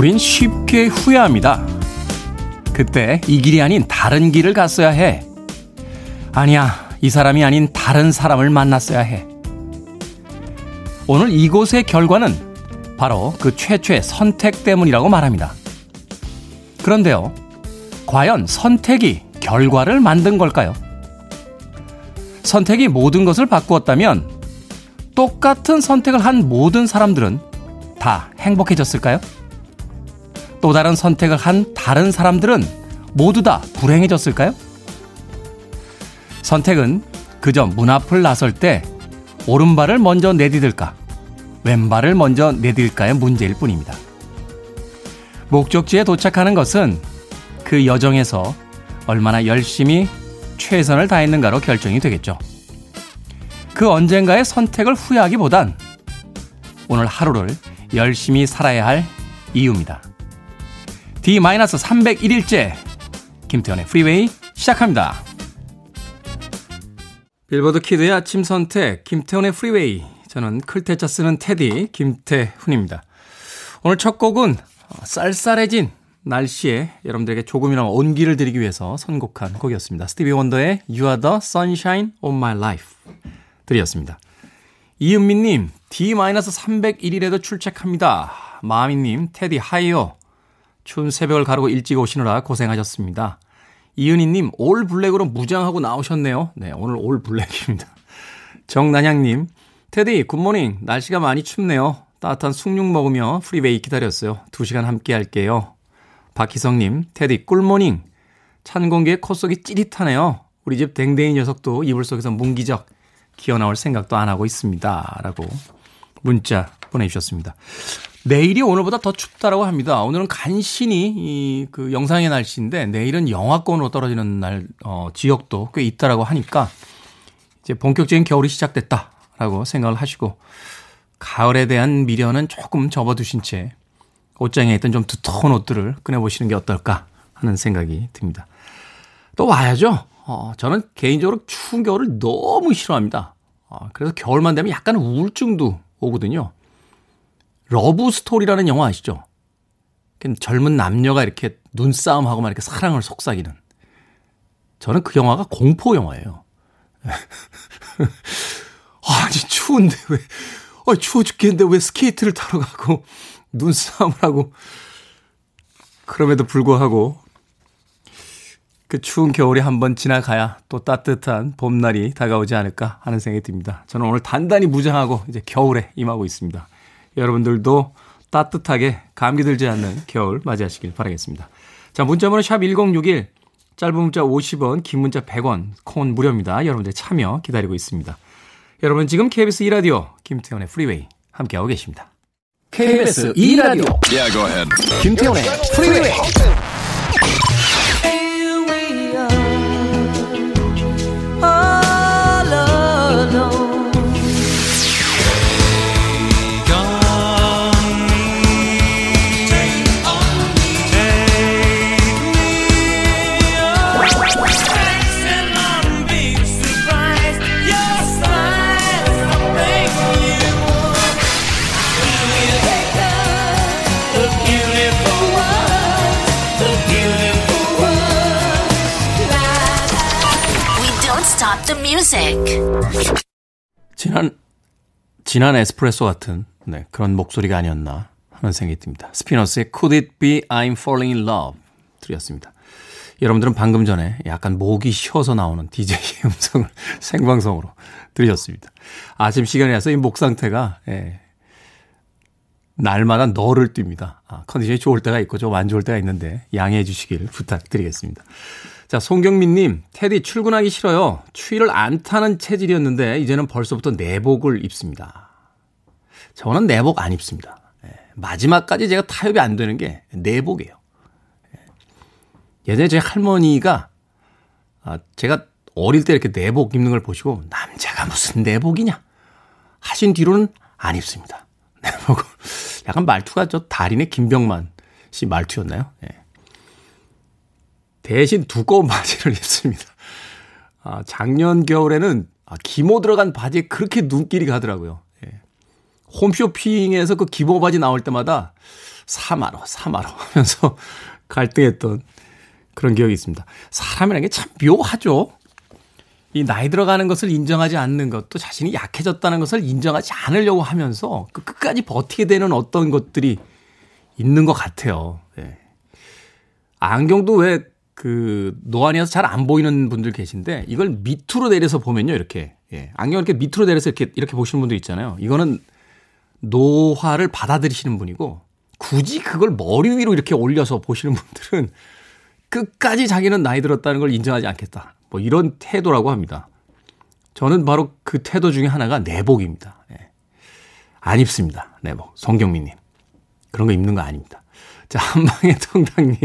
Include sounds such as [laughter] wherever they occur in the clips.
우린 쉽게 후회합니다. 그때 이 길이 아닌 다른 길을 갔어야 해. 아니야, 이 사람이 아닌 다른 사람을 만났어야 해. 오늘 이곳의 결과는 바로 그 최초의 선택 때문이라고 말합니다. 그런데요, 과연 선택이 결과를 만든 걸까요? 선택이 모든 것을 바꾸었다면 똑같은 선택을 한 모든 사람들은 다 행복해졌을까요? 또 다른 선택을 한 다른 사람들은 모두 다 불행해졌을까요? 선택은 그저 문 앞을 나설 때 오른발을 먼저 내디딜까, 왼발을 먼저 내딜까의 문제일 뿐입니다. 목적지에 도착하는 것은 그 여정에서 얼마나 열심히 최선을 다했는가로 결정이 되겠죠. 그 언젠가의 선택을 후회하기보단 오늘 하루를 열심히 살아야 할 이유입니다. D-301일째 김태훈의 프리웨이 시작합니다. 빌보드 키드의 아침 선택 김태훈의 프리웨이 저는 클 태 자 쓰는 태디 김태훈입니다. 오늘 첫 곡은 쌀쌀해진 날씨에 여러분들에게 조금이나마 온기를 드리기 위해서 선곡한 곡이었습니다. 스티비 원더의 You are the sunshine of my life 드렸습니다. 이은미님, D-301일에도 출첵합니다. 마미님, 테디 하이요. 추운 새벽을 가르고 일찍 오시느라 고생하셨습니다. 이은희님, all black으로 무장하고 나오셨네요. 네, 오늘 all black입니다. 정난향님, 테디, good morning. 날씨가 많이 춥네요. 따뜻한 숭늉 먹으며 Freeway 기다렸어요. 2시간 함께 할게요. 박희성님, 테디, 꿀모닝. 찬 공기에 콧속이 찌릿하네요. 우리 집 댕댕이 녀석도 이불 속에서 문기적 기어 나올 생각도 안 하고 있습니다. 라고 문자 보내주셨습니다. 내일이 오늘보다 더 춥다라고 합니다. 오늘은 간신히 이 그 영상의 날씨인데 내일은 영하권으로 떨어지는 날 어, 지역도 꽤 있다라고 하니까 이제 본격적인 겨울이 시작됐다라고 생각을 하시고 가을에 대한 미련은 조금 접어두신 채 옷장에 있던 좀 두터운 옷들을 꺼내보시는 게 어떨까 하는 생각이 듭니다. 또 와야죠. 어, 저는 개인적으로 추운 겨울을 너무 싫어합니다. 어, 그래서 겨울만 되면 약간 우울증도 오거든요. Love Story라는 영화 아시죠? 젊은 남녀가 이렇게 눈싸움하고 막 이렇게 사랑을 속삭이는. 저는 그 영화가 공포 영화예요. [laughs] 아니, 추운데 왜, 아, 추워 죽겠는데 왜 스케이트를 타러 가고, 눈싸움을 하고, 그럼에도 불구하고, 그 추운 겨울이 한번 지나가야 또 따뜻한 봄날이 다가오지 않을까 하는 생각이 듭니다. 저는 오늘 단단히 무장하고 이제 겨울에 임하고 있습니다. 여러분들도 따뜻하게 감기 들지 않는 겨울 맞이하시길 바라겠습니다. 자, 문자번호 샵 1061, 짧은 문자 50원, 긴 문자 100원, 콩은 무료입니다. 여러분들 참여 기다리고 있습니다. 여러분 지금 KBS 2라디오 김태현의 프리웨이 함께하고 계십니다. KBS 2라디오 yeah, 김태현의 프리웨이 music. 지난 지난 에스프레소 같은 네, 그런 목소리가 아니었나 하는 생각이 듭니다. 스피너스의 Could It Be I'm Falling in Love 드렸습니다. 여러분들은 방금 전에 약간 목이 쉬어서 나오는 DJ의 [laughs] 음성을 생방송으로 들으셨습니다. 아침 시간이라서 이 목 상태가 예, 날마다 너를 띱니다. 아, 컨디션이 좋을 때가 있고 좀 안 좋을 때가 있는데 양해해 주시길 부탁드리겠습니다. 자, 송경민님, 테디 출근하기 싫어요. 추위를 안 타는 체질이었는데, 이제는 벌써부터 내복을 입습니다. 저는 내복 안 입습니다. 예, 마지막까지 제가 타협이 안 되는 게 내복이에요. 예, 예전에 제 할머니가, 아, 제가 어릴 때 이렇게 내복 입는 걸 보시고, 남자가 무슨 내복이냐? 하신 뒤로는 안 입습니다. [laughs] 내복을. 약간 말투가 저 달인의 김병만 씨 말투였나요? 예. 대신 두꺼운 바지를 [laughs] 입습니다. 아, 작년 겨울에는 아, 기모 들어간 바지에 그렇게 눈길이 가더라고요. 예. 홈쇼핑에서 그 기본 바지 나올 때마다 사마로, 사마로 하면서 [laughs] 갈등했던 그런 기억이 있습니다. 사람이라는 게 참 묘하죠. 이 나이 들어가는 것을 인정하지 않는 것, 또 자신이 약해졌다는 것을 인정하지 않으려고 하면서 그 끝까지 버티게 되는 어떤 것들이 있는 것 같아요. 네. 안경도 왜 그 노안이어서 잘 안 보이는 분들 계신데 이걸 밑으로 내려서 보면요 이렇게 예. 안경을 이렇게 밑으로 내려서 이렇게 이렇게 보시는 분도 있잖아요. 이거는 노화를 받아들이시는 분이고 굳이 그걸 머리 위로 이렇게 올려서 보시는 분들은 끝까지 자기는 나이 들었다는 걸 인정하지 않겠다. 뭐 이런 태도라고 합니다. 저는 바로 그 태도 중에 하나가 내복입니다. 예. 안 입습니다. 내복. 송경민님. 그런 거 입는 거 아닙니다. 자, 한방의 [laughs] 통당님.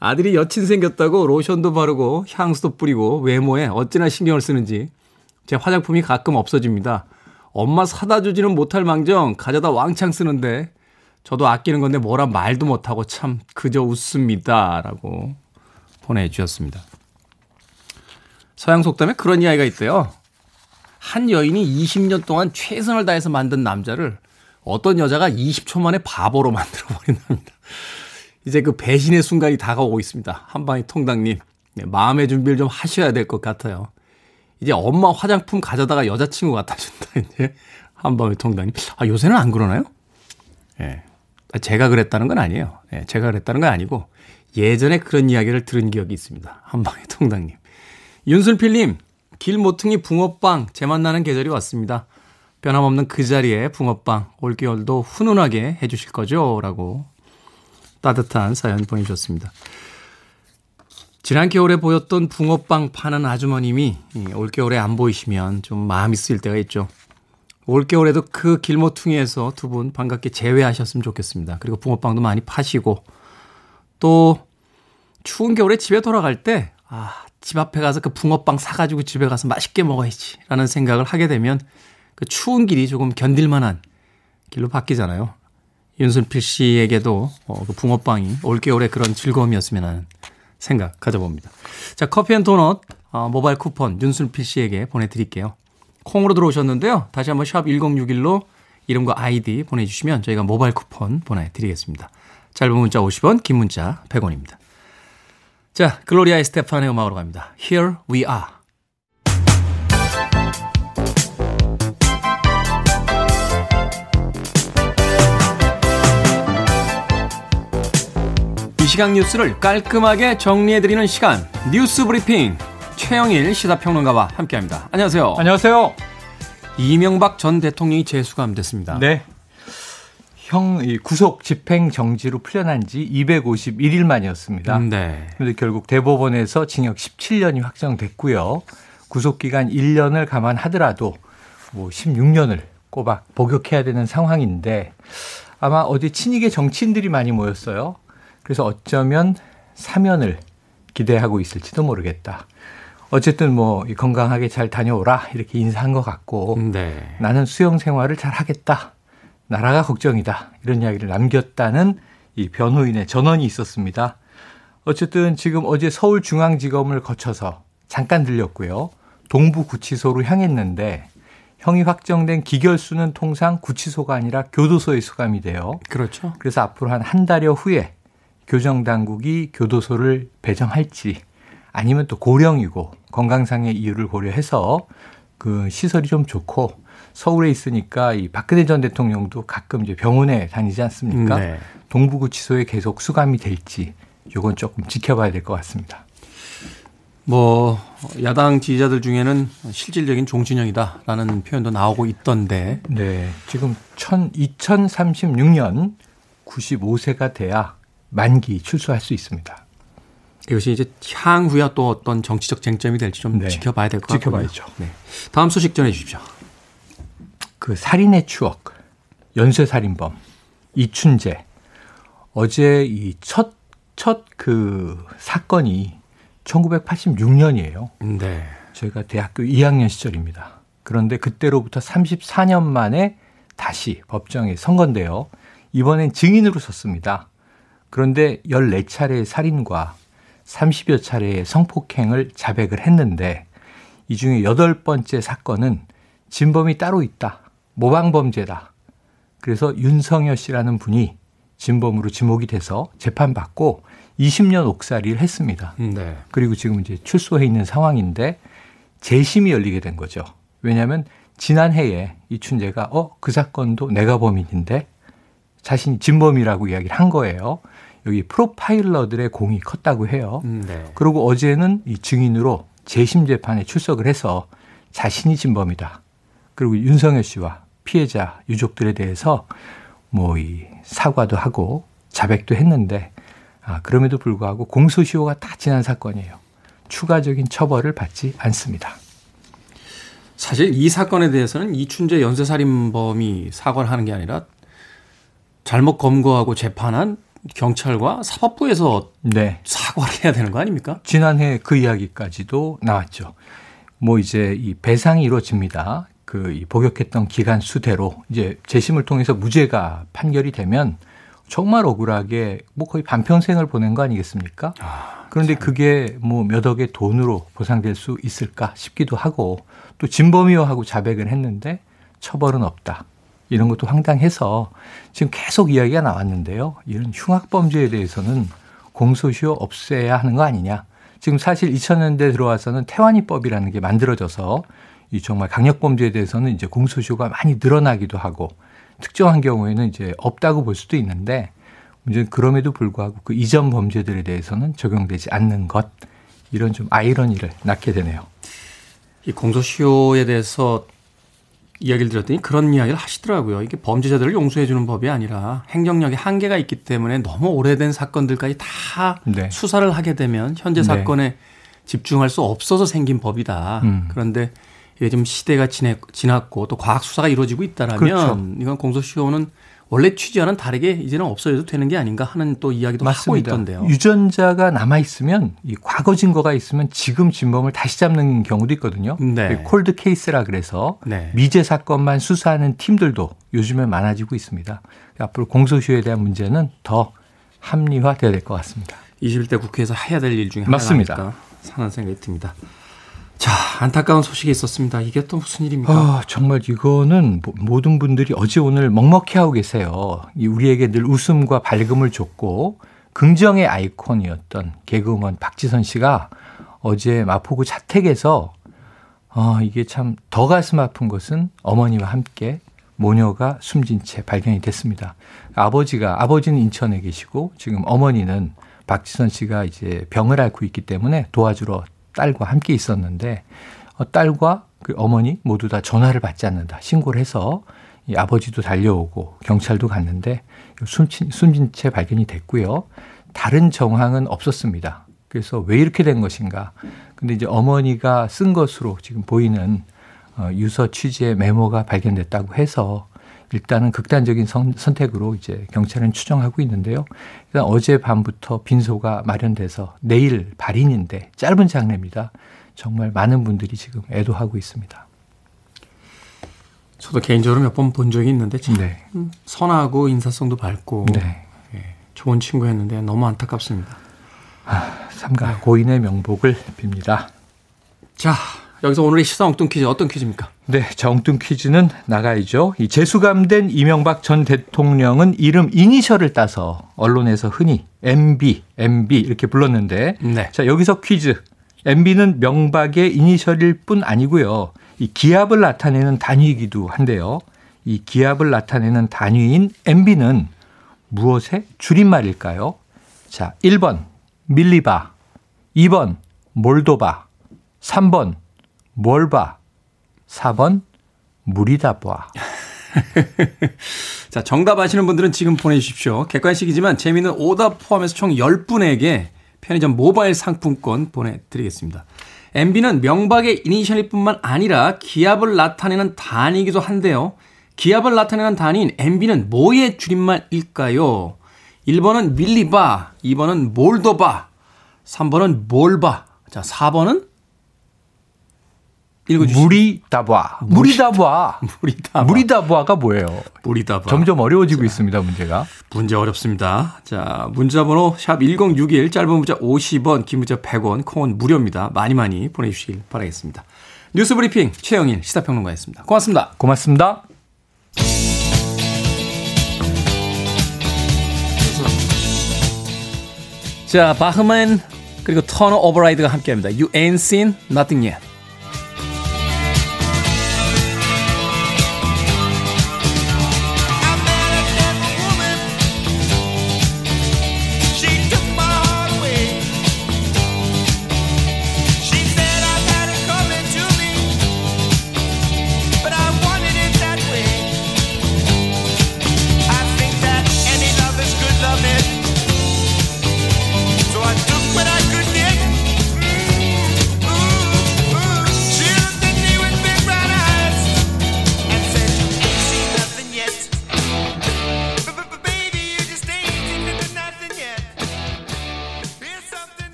아들이 여친 생겼다고 로션도 바르고 향수도 뿌리고 외모에 어찌나 신경을 쓰는지 제 화장품이 가끔 없어집니다. 엄마 사다 주지는 못할 망정 가져다 왕창 쓰는데 저도 아끼는 건데 뭐라 말도 못하고 참 그저 웃습니다. 라고 보내주셨습니다. 서양 속담에 그런 이야기가 있대요. 한 여인이 20년 동안 최선을 다해서 만든 남자를 어떤 여자가 20초 만에 바보로 만들어버린답니다. 이제 그 배신의 순간이 다가오고 있습니다. 한방의 통당님. 네, 마음의 준비를 좀 하셔야 될 것 같아요. 이제 엄마 화장품 가져다가 여자친구 갖다 준다, 이제. 한방의 통당님. 아, 요새는 안 그러나요? 예. 네. 제가 그랬다는 건 아니에요. 예, 제가 그랬다는 건 아니고 예전에 그런 이야기를 들은 기억이 있습니다. 한방의 통당님. 윤순필님, 길 모퉁이 붕어빵 제 만나는 계절이 왔습니다. 변함없는 그 자리에 붕어빵 올겨울도 훈훈하게 해주실 거죠? 라고 따뜻한 사연 보내주셨습니다. 지난 겨울에 보였던 붕어빵 파는 아주머님이 올겨울에 안 보이시면 좀 마음이 쓰일 때가 있죠. 올겨울에도 그 길모퉁이에서 두 분 반갑게 재회하셨으면 좋겠습니다. 그리고 붕어빵도 많이 파시고 또 추운 겨울에 집에 돌아갈 때 아, 집 앞에 가서 그 붕어빵 사가지고 집에 가서 맛있게 먹어야지 라는 생각을 하게 되면 그 추운 길이 조금 견딜만한 길로 바뀌잖아요. 윤순필 씨에게도 어, 그 붕어빵이 올겨울에 그런 즐거움이었으면 하는 생각 가져봅니다. 자, 커피 and 도넛 어, 모바일 쿠폰 윤순필 씨에게 보내드릴게요. 콩으로 들어오셨는데요. 다시 한번 샵 1061로 이름과 아이디 보내주시면 저희가 모바일 쿠폰 보내드리겠습니다. 짧은 문자 50원, 긴 문자 100원입니다. 자, 글로리아 에스테판의 음악으로 갑니다. Here we are. 시간 뉴스를 깔끔하게 정리해드리는 시간, 뉴스 브리핑. 최영일 시사평론가와 함께합니다. 안녕하세요. 안녕하세요. 이명박 전 대통령이 재수감됐습니다. 네. 형 구속 집행 정지로 풀려난 지 251일 만이었습니다. 네. 그런데 결국 대법원에서 징역 17년이 확정됐고요. 구속 기간 1년을 감안하더라도 뭐 16년을 꼬박 복역해야 되는 상황인데 아마 어디 친이계 정치인들이 많이 모였어요. 그래서 어쩌면 사면을 기대하고 있을지도 모르겠다. 어쨌든 뭐 건강하게 잘 다녀오라 이렇게 인사한 것 같고 네. 나는 수영 생활을 잘 하겠다. 나라가 걱정이다. 이런 이야기를 남겼다는 이 변호인의 전원이 있었습니다. 어쨌든 지금 어제 서울중앙지검을 거쳐서 잠깐 들렸고요. 동부구치소로 향했는데 형이 확정된 기결수는 통상 구치소가 아니라 교도소에 수감이 돼요. 그렇죠. 그래서 앞으로 한 한 달여 후에 교정 당국이 교도소를 배정할지 아니면 또 고령이고 건강상의 이유를 고려해서 그 시설이 좀 좋고 서울에 있으니까 이 박근혜 전 대통령도 가끔 이제 병원에 다니지 않습니까? 네. 동부구치소에 계속 수감이 될지 요건 조금 지켜봐야 될 것 같습니다. 뭐 야당 지지자들 중에는 실질적인 종신형이다라는 표현도 나오고 있던데. 네. 지금 2036년 95세가 돼야 만기 출소할 수 있습니다. 이것이 이제 향후야 또 어떤 정치적 쟁점이 될지 좀 네. 지켜봐야 될 것 같고요. 지켜봐야죠. 네. 다음 소식 전해 주십시오. 그 살인의 추억, 연쇄 살인범 이춘재 어제 이 첫 첫 그 사건이 1986년이에요. 네. 저희가 대학교 2학년 시절입니다. 그런데 그때로부터 34년 만에 다시 법정에 선 건데요. 이번엔 증인으로 섰습니다. 그런데 14차례의 살인과 30여 차례의 성폭행을 자백을 했는데 이 중에 여덟 번째 사건은 진범이 따로 있다. 모방범죄다. 그래서 윤성여 씨라는 분이 진범으로 지목이 돼서 재판받고 20년 옥살이를 했습니다. 네. 그리고 지금 이제 출소해 있는 상황인데 재심이 열리게 된 거죠. 왜냐하면 지난해에 이춘재가 어, 그 사건도 내가 범인인데 자신이 진범이라고 이야기를 한 거예요. 여기 프로파일러들의 공이 컸다고 해요. 네. 그리고 어제는 이 증인으로 재심 재판에 출석을 해서 자신이 진범이다. 그리고 윤석열 씨와 피해자 유족들에 대해서 뭐 이 사과도 하고 자백도 했는데 아, 그럼에도 불구하고 공소시효가 다 지난 사건이에요. 추가적인 처벌을 받지 않습니다. 사실 이 사건에 대해서는 이춘재 연쇄살인범이 사과를 하는 게 아니라 잘못 검거하고 재판한 경찰과 사법부에서 네. 사과를 해야 되는 거 아닙니까? 지난해 그 이야기까지도 나왔죠. 뭐 이제 이 배상이 이루어집니다. 그 복역했던 기간 수대로 이제 재심을 통해서 무죄가 판결이 되면 정말 억울하게 뭐 거의 반평생을 보낸 거 아니겠습니까? 아, 그런데 그게 뭐 몇 억의 돈으로 보상될 수 있을까 싶기도 하고 또 진범이요하고 자백을 했는데 처벌은 없다. 이런 것도 황당해서 지금 계속 이야기가 나왔는데요. 이런 흉악범죄에 대해서는 공소시효 없애야 하는 거 아니냐. 지금 사실 2000년대 들어와서는 태완이법이라는 게 만들어져서 이 정말 강력범죄에 대해서는 이제 공소시효가 많이 늘어나기도 하고 특정한 경우에는 이제 없다고 볼 수도 있는데 문제는 그럼에도 불구하고 그 이전 범죄들에 대해서는 적용되지 않는 것 이런 좀 아이러니를 낳게 되네요. 이 공소시효에 대해서 이야기를 들었더니 그런 이야기를 하시더라고요. 이게 범죄자들을 용서해 주는 법이 아니라 행정력에 한계가 있기 때문에 너무 오래된 사건들까지 다 네. 수사를 하게 되면 현재 네. 사건에 네. 집중할 수 없어서 생긴 법이다. 음. 그런데 이게 좀 시대가 지났고 또 과학 수사가 이루어지고 있다라면 그렇죠. 이건 공소시효는 원래 취지와는 다르게 이제는 없어져도 되는 게 아닌가 하는 또 이야기도 맞습니다. 하고 있던데요. 유전자가 남아 있으면 이 과거 증거가 있으면 지금 진범을 다시 잡는 경우도 있거든요. 네. 콜드 케이스라 그래서 네. 미제 사건만 수사하는 팀들도 요즘에 많아지고 있습니다. 앞으로 공소시효에 대한 문제는 더 합리화돼야 될 것 같습니다. 21대 국회에서 해야 될 일 중에 하나가 사는 생각이 듭니다. 자, 안타까운 소식이 있었습니다. 이게 또 무슨 일입니까? 아, 정말 이거는 모든 분들이 어제 오늘 먹먹해 하고 계세요. 우리에게 늘 웃음과 밝음을 줬고 긍정의 아이콘이었던 개그우먼 박지선 씨가 어제 마포구 자택에서 아, 이게 참 더 가슴 아픈 것은 어머니와 함께 모녀가 숨진 채 발견이 됐습니다. 아버지가 아버지는 인천에 계시고 지금 어머니는 박지선 씨가 이제 병을 앓고 있기 때문에 도와주러 딸과 함께 있었는데 어, 딸과 그 어머니 모두 다 전화를 받지 않는다 신고를 해서 이 아버지도 달려오고 경찰도 갔는데 숨진, 숨진 채 발견이 됐고요. 다른 정황은 없었습니다. 그래서 왜 이렇게 된 것인가? 근데 이제 어머니가 쓴 것으로 지금 보이는 어, 유서 취지의 메모가 발견됐다고 해서 일단은 극단적인 선, 택으로 이제 경찰은 추정하고 있는데요. 일단 어제 밤부터 빈소가 마련돼서 내일 발인인데 짧은 장례입니다. 정말 많은 분들이 지금 애도하고 있습니다. 저도 개인적으로 몇 번 본 적이 있는데 참 네. 선하고 인사성도 밝고 네. 예, 좋은 친구였는데 너무 안타깝습니다. 아, 삼가 고인의 명복을 빕니다. 자, 여기서 오늘의 시사 엉뚱 퀴즈 어떤 퀴즈입니까? 네, 자, 엉뚱 퀴즈는 나가야죠. 이 재수감된 이명박 전 대통령은 이름 이니셜을 따서 언론에서 흔히 MB, MB 이렇게 불렀는데 네. 자, 여기서 퀴즈. MB는 명박의 이니셜일 뿐 아니고요. 이 기압을 나타내는 단위이기도 한데요. 이 기압을 나타내는 단위인 MB는 무엇의 줄임말일까요? 자, 1번 밀리바, 2번 몰도바, 3번 뭘 봐? 4번 물이다 봐. [laughs] 자, 정답 아시는 분들은 지금 보내주십시오. 객관식이지만 재미있는 오답 포함해서 총 10분에게 편의점 모바일 상품권 보내드리겠습니다. MB는 명박의 이니셜일 뿐만 아니라 기압을 나타내는 단위이기도 한데요. 기압을 나타내는 단위인 MB는 뭐의 줄임말일까요? 1번은 밀리바, 2번은 몰도바, 3번은 몰바, 자, 4번은 읽어주시죠. 무리다봐. 무리다봐. [laughs] 무리다바. 무리다바가 뭐예요? 무리다바. 점점 어려워지고 자, 있습니다, 문제가. 문제 어렵습니다. 자, 문자번호 샵1061, 짧은 문자 50원, 긴 문자 100원, 콩은 무료입니다. 많이 많이 보내주시길 바라겠습니다. 뉴스 브리핑 최영일 시사평론가였습니다. 고맙습니다. 고맙습니다. 자, 바흐맨 그리고 터너 오버라이드가 함께합니다. You ain't seen nothing yet.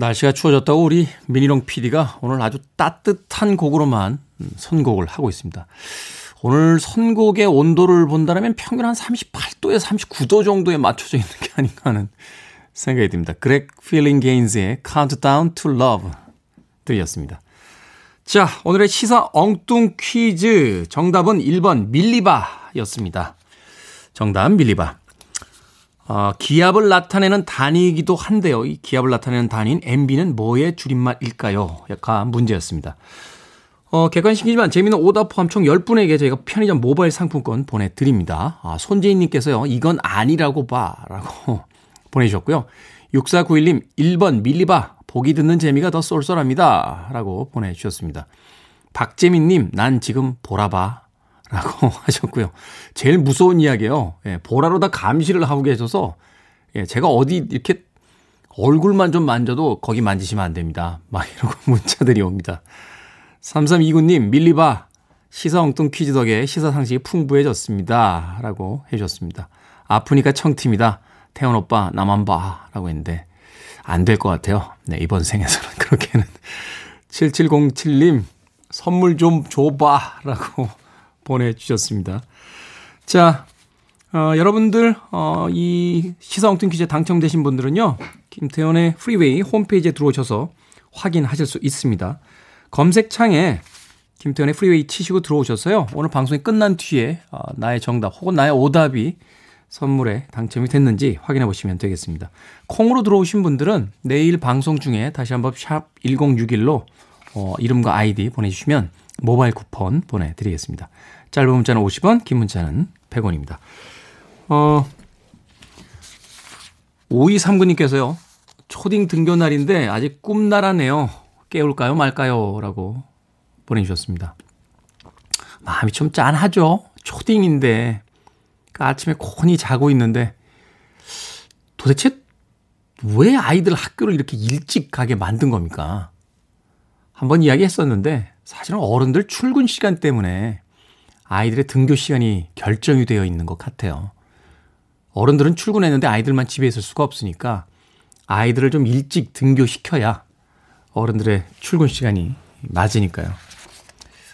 날씨가 추워졌다고 우리 미니롱 PD가 오늘 아주 따뜻한 곡으로만 음, 선곡을 하고 있습니다. 오늘 선곡의 온도를 본다면 평균 한 38도에서 39도 정도에 맞춰져 있는 게 아닌가 하는 생각이 듭니다. 그렉 필링 게인즈의 Countdown to Love 들렸습니다. 자, 오늘의 시사 엉뚱 퀴즈 정답은 1번 밀리바였습니다. 정답 밀리바. 어, 기압을 나타내는 단위이기도 한데요. 이 기압을 나타내는 단위인 MB는 뭐의 줄임말일까요? 약간 문제였습니다. 어, 객관식이지만 재미있는 오답 포함 총 10분에게 저희가 편의점 모바일 상품권 보내드립니다. 아, 손재인님께서요, 이건 아니라고 봐. 라고 [laughs] 보내주셨고요. 6491님, 1번 밀리바. 보기 듣는 재미가 더 쏠쏠합니다. 라고 보내주셨습니다. 박재민님, 난 지금 보라봐. 라고 [laughs] 하셨고요. 제일 무서운 이야기예요. 예, 보라로 다 감시를 하고 계셔서 예, 제가 어디 이렇게 얼굴만 좀 만져도 거기 만지시면 안 됩니다. [laughs] 막 이러고 문자들이 옵니다. 3329님, 밀리바, 시사 엉뚱 퀴즈 덕에 시사 상식이 풍부해졌습니다. 라고 해주셨습니다. 아프니까 청팀이다. 태원 오빠, 나만 봐. 라고 했는데, 안 될 것 같아요. 네, 이번 생에서는 [laughs] 그렇게는. 7707님, 선물 좀 줘봐. 라고 보내주셨습니다. 자, 어, 여러분들, 어, 이 시사 엉뚱 퀴즈에 당첨되신 분들은요, 김태훈의 Freeway 홈페이지에 들어오셔서 확인하실 수 있습니다. 검색창에 김태훈의 Freeway 치시고 들어오셨어요. 오늘 방송이 끝난 뒤에 어, 나의 정답 혹은 나의 오답이 선물에 당첨이 됐는지 확인해 보시면 되겠습니다. 콩으로 들어오신 분들은 내일 방송 중에 다시 한번 샵 1061로 어, 이름과 아이디 보내주시면 모바일 쿠폰 보내드리겠습니다. 짧은 문자는 50원, 긴 문자는 100원입니다. 어, 5239님께서요. 초딩 등교 날인데 아직 꿈나라네요. 깨울까요 말까요? 라고 보내주셨습니다. 마음이 좀 짠하죠? 초딩인데. 그 아침에 곤히 자고 있는데 도대체 왜 아이들 학교를 이렇게 일찍 가게 만든 겁니까? 한번 이야기 했었는데 사실은 어른들 출근 시간 때문에 아이들의 등교 시간이 결정이 되어 있는 것 같아요. 어른들은 출근했는데 아이들만 집에 있을 수가 없으니까 아이들을 좀 일찍 등교시켜야 어른들의 출근 시간이 맞으니까요.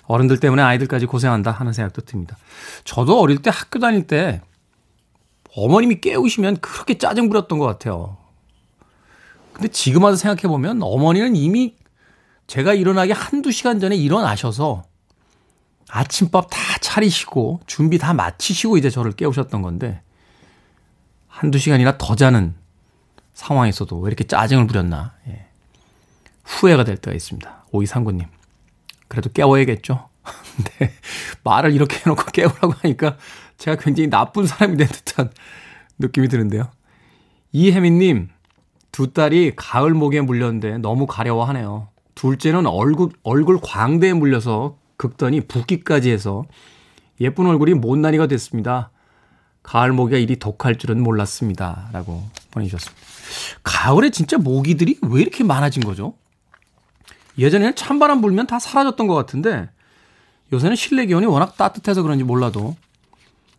어른들 때문에 아이들까지 고생한다 하는 생각도 듭니다. 저도 어릴 때 학교 다닐 때 어머님이 깨우시면 그렇게 짜증 부렸던 것 같아요. 근데 지금 와서 생각해 보면 어머니는 이미 제가 일어나기 한두 시간 전에 일어나셔서 아침밥 다 차리시고 준비 다 마치시고 이제 저를 깨우셨던 건데 한두 시간이나 더 자는 상황에서도 왜 이렇게 짜증을 부렸나 예. 후회가 될 때가 있습니다. 오이상구님 그래도 깨워야겠죠. 근데 [laughs] 말을 이렇게 해놓고 [laughs] 깨우라고 하니까 제가 굉장히 나쁜 사람이 된 듯한 느낌이 드는데요. 이혜민님 두 딸이 가을 모기에 물렸는데 너무 가려워하네요. 둘째는 얼굴 얼굴 광대에 물려서 극단이 붓기까지 해서 예쁜 얼굴이 못난이가 됐습니다. 가을 모기가 이리 독할 줄은 몰랐습니다. 라고 보내주셨습니다. 가을에 진짜 모기들이 왜 이렇게 많아진 거죠? 예전에는 찬바람 불면 다 사라졌던 것 같은데 요새는 실내 기온이 워낙 따뜻해서 그런지 몰라도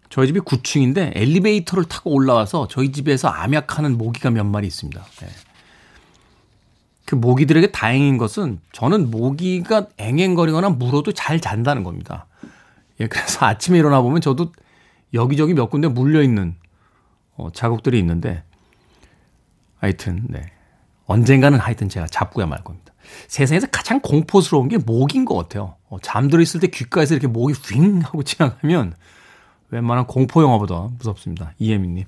저희 집이 9층인데 엘리베이터를 타고 올라와서 저희 집에서 암약하는 모기가 몇 마리 있습니다. 네. 그 모기들에게 다행인 것은 저는 모기가 앵앵거리거나 물어도 잘 잔다는 겁니다. 예, 그래서 [laughs] 아침에 일어나 보면 저도 여기저기 몇 군데 물려 있는 어, 자국들이 있는데 하여튼, 네. 언젠가는 하여튼 제가 잡고야 말 겁니다. 세상에서 가장 공포스러운 게 목인 것 같아요. 어, 잠들어 있을 때 귓가에서 이렇게 목이 윙 하고 지나가면 웬만한 공포 영화보다 무섭습니다. 이예민님.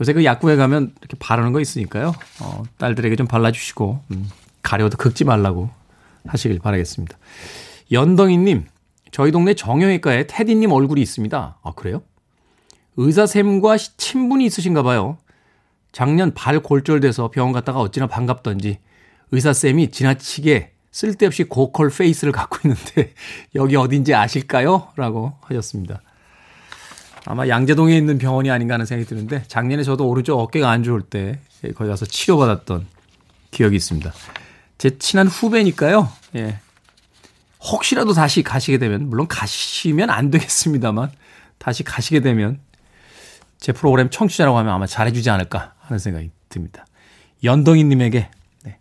요새 그 약국에 가면 이렇게 바르는 거 있으니까요. 어, 딸들에게 좀 발라주시고 음, 가려도 긁지 말라고 하시길 바라겠습니다. 연덩이님, 저희 동네 정형외과에 테디님 얼굴이 있습니다. 아 그래요? 의사쌤과 친분이 있으신가 봐요. 작년 발 골절돼서 병원 갔다가 어찌나 반갑던지 의사쌤이 지나치게 쓸데없이 고컬 페이스를 [laughs] 갖고 있는데 여기 어딘지 아실까요? 라고 하셨습니다. 아마 양재동에 있는 병원이 아닌가 하는 생각이 드는데 작년에 저도 오른쪽 어깨가 안 좋을 때 거기 가서 치료받았던 기억이 있습니다. 제 친한 후배니까요. 예. 혹시라도 다시 가시게 되면 물론 가시면 안 되겠습니다만 다시 가시게 되면 제 프로그램 청취자라고 하면 아마 잘해주지 않을까 하는 생각이 듭니다. 연동이님에게 네.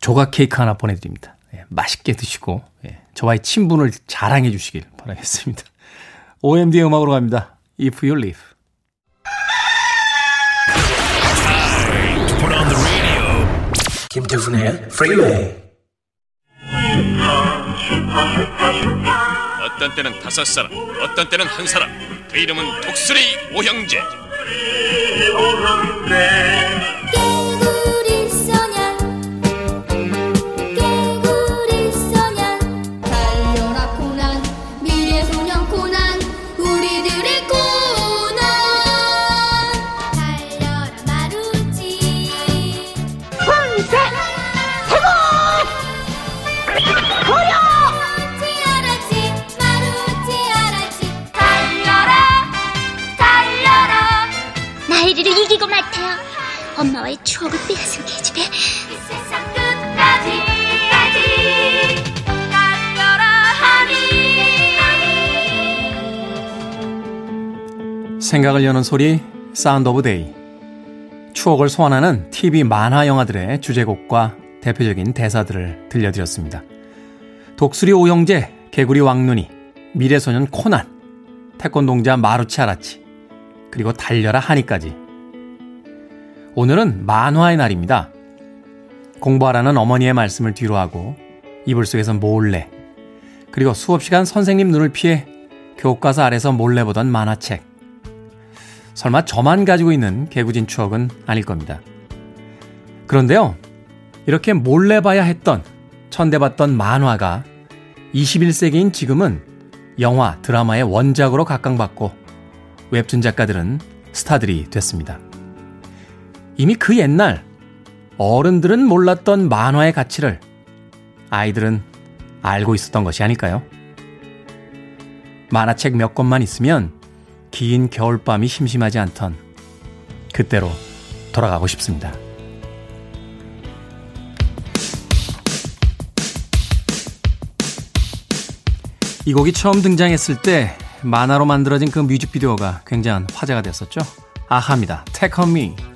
조각 케이크 하나 보내드립니다. 네, 맛있게 드시고 네, 저와의 친분을 자랑해 주시길 바라겠습니다. OMD의 음악으로 갑니다. If You Live. 김태훈의 Freeway. 어떤 때는 다섯 사람, 어떤 때는 한 사람. 그 이름은 독수리 오형제. 엄마와의 추억을 빼앗은 계집애 생각을 여는 소리 Sound of Day 추억을 소환하는 TV 만화 영화들의 주제곡과 대표적인 대사들을 들려드렸습니다. 독수리 오형제, 개구리 왕눈이, 미래소년 코난, 태권동자 마루치 아라치, 그리고 달려라 하니까지 오늘은 만화의 날입니다. 공부하라는 어머니의 말씀을 뒤로하고 이불 속에서 몰래 그리고 수업 시간 선생님 눈을 피해 교과서 아래서 몰래 보던 만화책. 설마 저만 가지고 있는 개구진 추억은 아닐 겁니다. 그런데요, 이렇게 몰래 봐야 했던, 천대받던 만화가 21세기인 지금은 영화, 드라마의 원작으로 각광받고 웹툰 작가들은 스타들이 됐습니다. 이미 그 옛날 어른들은 몰랐던 만화의 가치를 아이들은 알고 있었던 것이 아닐까요? 만화책 몇 권만 있으면 긴 겨울밤이 심심하지 않던 그때로 돌아가고 싶습니다. 이 곡이 처음 등장했을 때 만화로 만들어진 그 뮤직비디오가 굉장한 화제가 됐었죠. 아하입니다. Take on me.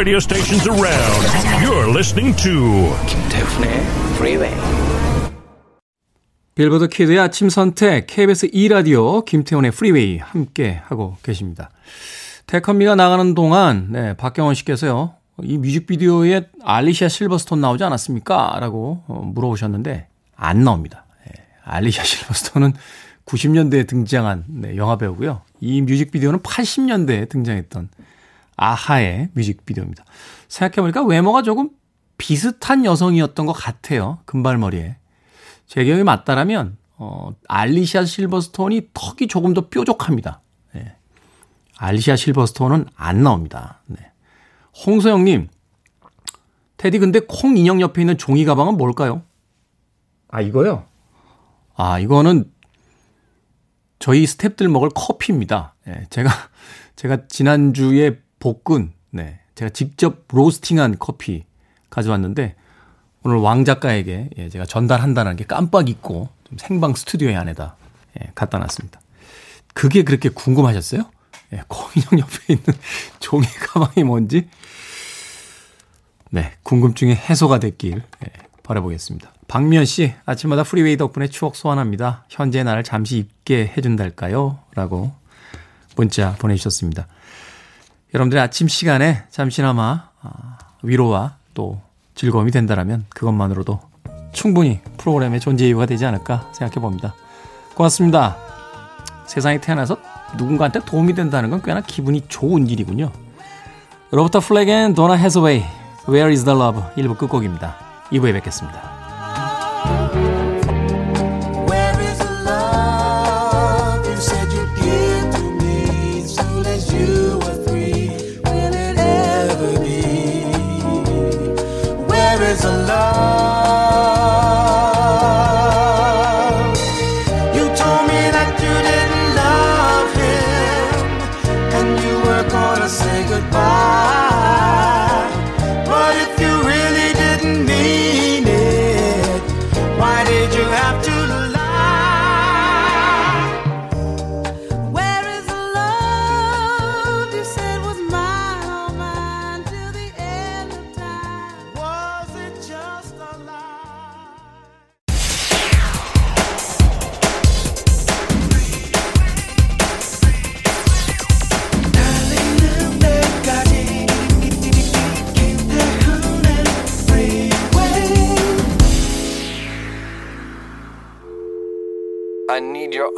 Radio stations around. You're listening to 김태훈의 Freeway. 빌보드 kid의 아침 선택 KBS 2 라디오 김태훈의 Freeway 함께 하고 계십니다. Take On Me가 나가는 동안 네, 박경원 씨께서요. 이 뮤직비디오에 알리샤 실버스톤 나오지 않았습니까? 라고 어, 물어보셨는데 안 나옵니다. 네, 알리샤 실버스톤은 90년대에 등장한 네, 영화 배우고요. 이 뮤직비디오는 80년대에 등장했던 아하의 뮤직비디오입니다. 생각해보니까 외모가 조금 비슷한 여성이었던 것 같아요. 금발머리에. 제 기억이 맞다라면 어, 알리시아 실버스톤이 턱이 조금 더 뾰족합니다. 네. 알리시아 실버스톤은 안 나옵니다. 네. 홍소영님, 테디 근데 콩 인형 옆에 있는 종이 가방은 뭘까요? 아, 이거요? 아, 이거는 저희 스탭들 먹을 커피입니다. 네, 제가, 제가 지난주에 볶은, 네, 제가 직접 로스팅한 커피 가져왔는데, 오늘 왕 작가에게 예, 제가 전달한다는 게 깜빡 잊고 좀 생방 스튜디오에 안에다 예, 갖다 놨습니다. 그게 그렇게 궁금하셨어요? 예, 코인형 옆에 있는 [laughs] 종이 가방이 뭔지 네 궁금증이 해소가 됐길 예, 바라보겠습니다. 박미연 씨 아침마다 Freeway 덕분에 추억 소환합니다. 현재 나를 잠시 잊게 해준달까요? 라고 문자 보내주셨습니다. 여러분들의 아침 시간에 잠시나마 아, 위로와 또 즐거움이 된다라면 그것만으로도 충분히 프로그램의 존재 이유가 되지 않을까 생각해 봅니다. 고맙습니다. 세상에 태어나서 누군가한테 도움이 된다는 건 꽤나 기분이 좋은 일이군요. 로버트 플래겐 도나 해서웨이 Where is the love 1부 끝곡입니다. 2부에 뵙겠습니다.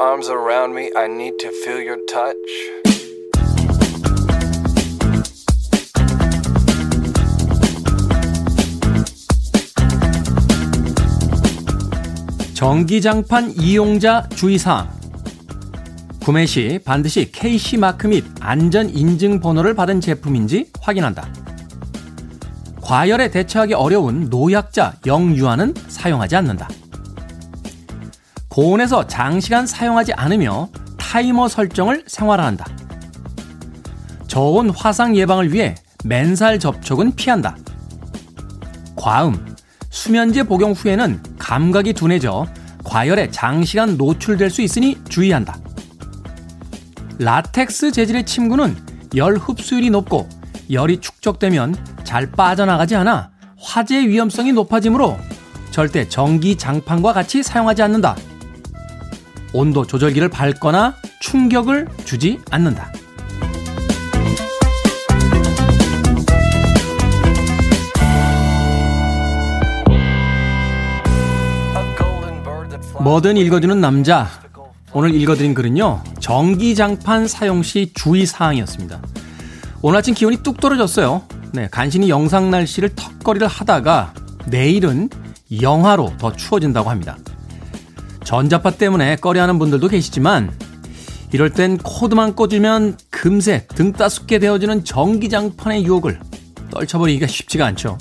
Arms around me. I need to feel your touch. 전기장판 이용자 주의사항. 구매 시 반드시 KC 마크 및 안전 인증 번호를 받은 제품인지 확인한다. 과열에 대처하기 어려운 노약자 영유아는 사용하지 않는다. 고온에서 장시간 사용하지 않으며 타이머 설정을 생활화한다. 저온 화상 예방을 위해 맨살 접촉은 피한다. 과음, 수면제 복용 후에는 감각이 둔해져 과열에 장시간 노출될 수 있으니 주의한다. 라텍스 재질의 침구는 열 흡수율이 높고 열이 축적되면 잘 빠져나가지 않아 화재 위험성이 높아지므로 절대 전기 장판과 같이 사용하지 않는다. 온도 조절기를 밟거나 충격을 주지 않는다. 뭐든 읽어주는 남자. 오늘 읽어드린 글은요, 전기장판 사용 시 주의사항이었습니다. 오늘 아침 기온이 뚝 떨어졌어요. 네, 간신히 영상 날씨를 턱걸이를 하다가 내일은 영하로 더 추워진다고 합니다. 전자파 때문에 꺼려하는 분들도 계시지만 이럴 땐 코드만 꽂으면 금세 등 따숩게 되어지는 전기장판의 유혹을 떨쳐버리기가 쉽지가 않죠.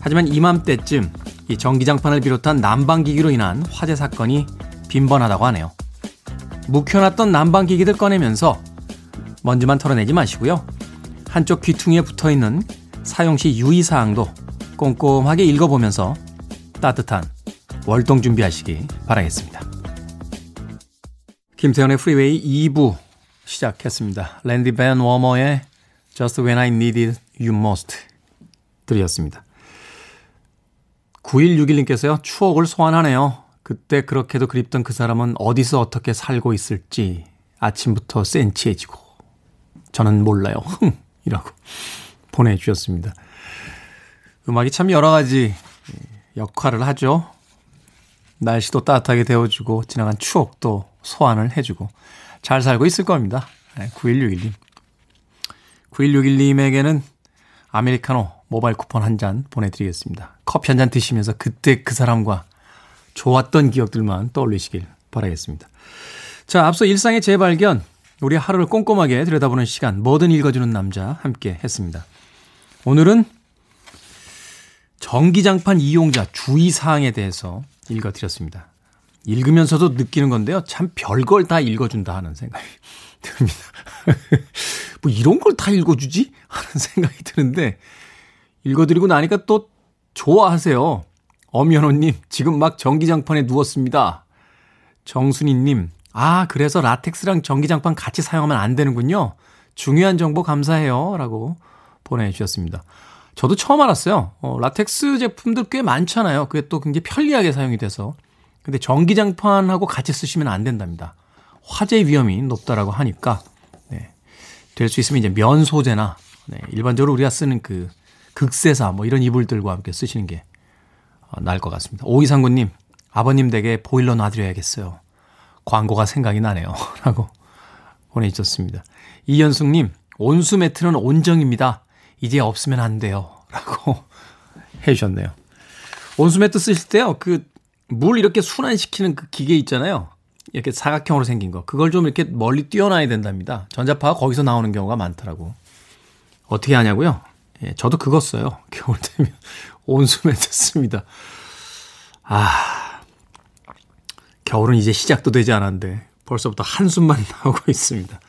하지만 이맘때쯤 이 전기장판을 비롯한 난방기기로 인한 화재 사건이 빈번하다고 하네요. 묵혀놨던 난방기기들 꺼내면서 먼지만 털어내지 마시고요. 한쪽 귀퉁이에 붙어 있는 사용 시 유의사항도 꼼꼼하게 읽어보면서 따뜻한 월동 준비하시기 바라겠습니다. 김태훈의 Freeway 2부 시작했습니다. 랜디 밴 워머의 Just When I Needed You Most 들이었습니다. 9161님께서요. 추억을 소환하네요. 그때 그렇게도 그립던 그 사람은 어디서 어떻게 살고 있을지 아침부터 센치해지고 저는 몰라요. 이라고 보내주셨습니다. 음악이 참 여러 가지 역할을 하죠. 날씨도 따뜻하게 데워주고 지나간 추억도 소환을 해주고 잘 살고 있을 겁니다. 9161님. 9161님에게는 아메리카노 모바일 쿠폰 한 잔 보내드리겠습니다. 커피 한 잔 드시면서 그때 그 사람과 좋았던 기억들만 떠올리시길 바라겠습니다. 자, 앞서 일상의 재발견, 우리 하루를 꼼꼼하게 들여다보는 시간, 뭐든 읽어주는 남자 함께 했습니다. 오늘은 전기장판 이용자 주의사항에 대해서 읽어드렸습니다. 읽으면서도 느끼는 건데요. 참 별걸 다 읽어준다 하는 생각이 [laughs] 듭니다. [laughs] 뭐 이런 걸 다 읽어주지? 하는 생각이 드는데, 읽어드리고 나니까 또 좋아하세요. 엄연호님, 지금 막 전기장판에 누웠습니다. 정순이님, 아, 그래서 라텍스랑 전기장판 같이 사용하면 안 되는군요. 중요한 정보 감사해요. 라고 보내주셨습니다. 저도 처음 알았어요. 어, 라텍스 제품들 꽤 많잖아요. 그게 또 굉장히 편리하게 사용이 돼서. 근데 전기장판하고 같이 쓰시면 안 된답니다. 화재 위험이 높다라고 하니까, 네. 될 수 있으면 이제 면 소재나, 네. 일반적으로 우리가 쓰는 그 극세사 뭐 이런 이불들과 함께 쓰시는 게 어, 나을 것 같습니다. 오이상구님, 아버님 댁에 보일러 놔드려야겠어요. 광고가 생각이 나네요. [laughs] 라고 보내주셨습니다. 이현숙님, 온수 매트는 온정입니다. 이제 없으면 안 돼요. [laughs] 라고 [laughs] 해주셨네요. 온수 매트 쓰실 때요, 그, 물 이렇게 순환시키는 그 기계 있잖아요. 이렇게 사각형으로 생긴 거. 그걸 좀 이렇게 멀리 띄어놔야 된답니다. 전자파가 거기서 나오는 경우가 많더라고. 어떻게 하냐고요? 예, 저도 그거 써요. [laughs] 겨울 되면 온수 매트 씁니다. 아, 겨울은 이제 시작도 되지 않았는데 벌써부터 한숨만 나오고 있습니다.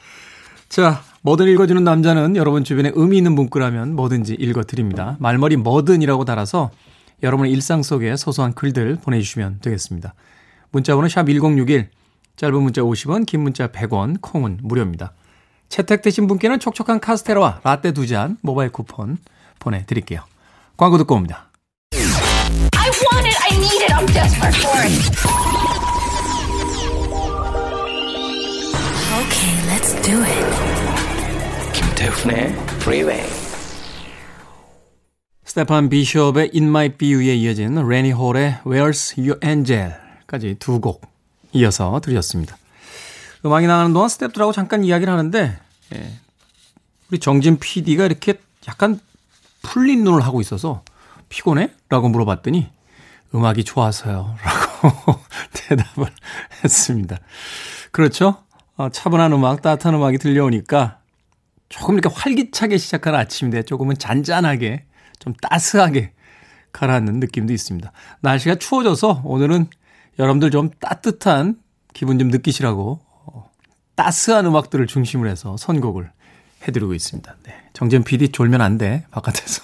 자, 뭐든 읽어주는 남자는 여러분 주변에 의미 있는 문구라면 뭐든지 읽어드립니다. 말머리 뭐든이라고 달아서 여러분의 일상 속에 소소한 글들 보내주시면 되겠습니다. 문자번호 샵 1061, 짧은 문자 50원, 긴 문자 100원, 콩은 무료입니다. 채택되신 분께는 촉촉한 카스테라와 라떼 두 잔 모바일 쿠폰 보내드릴게요. 광고 듣고 옵니다. Okay, let's do it. 김태훈의 Freeway. 스테판 비숍의 In My View에 이어진 레니 홀의 Where's Your Angel까지 두 곡 이어서 들으셨습니다. 음악이 나가는 동안 스탭들하고 잠깐 이야기를 하는데 예, 우리 정진 PD가 이렇게 약간 풀린 눈을 하고 있어서 피곤해? 라고 물어봤더니 음악이 좋아서요. 라고 [laughs] 대답을 했습니다. 그렇죠? 어, 차분한 음악, 따뜻한 음악이 들려오니까 조금 이렇게 활기차게 시작한 아침인데 조금은 잔잔하게 좀 따스하게 가라앉는 느낌도 있습니다. 날씨가 추워져서 오늘은 여러분들 좀 따뜻한 기분 좀 느끼시라고 어, 따스한 음악들을 중심으로 해서 선곡을 해드리고 있습니다. 네. 정재현 PD 졸면 안 돼. 바깥에서.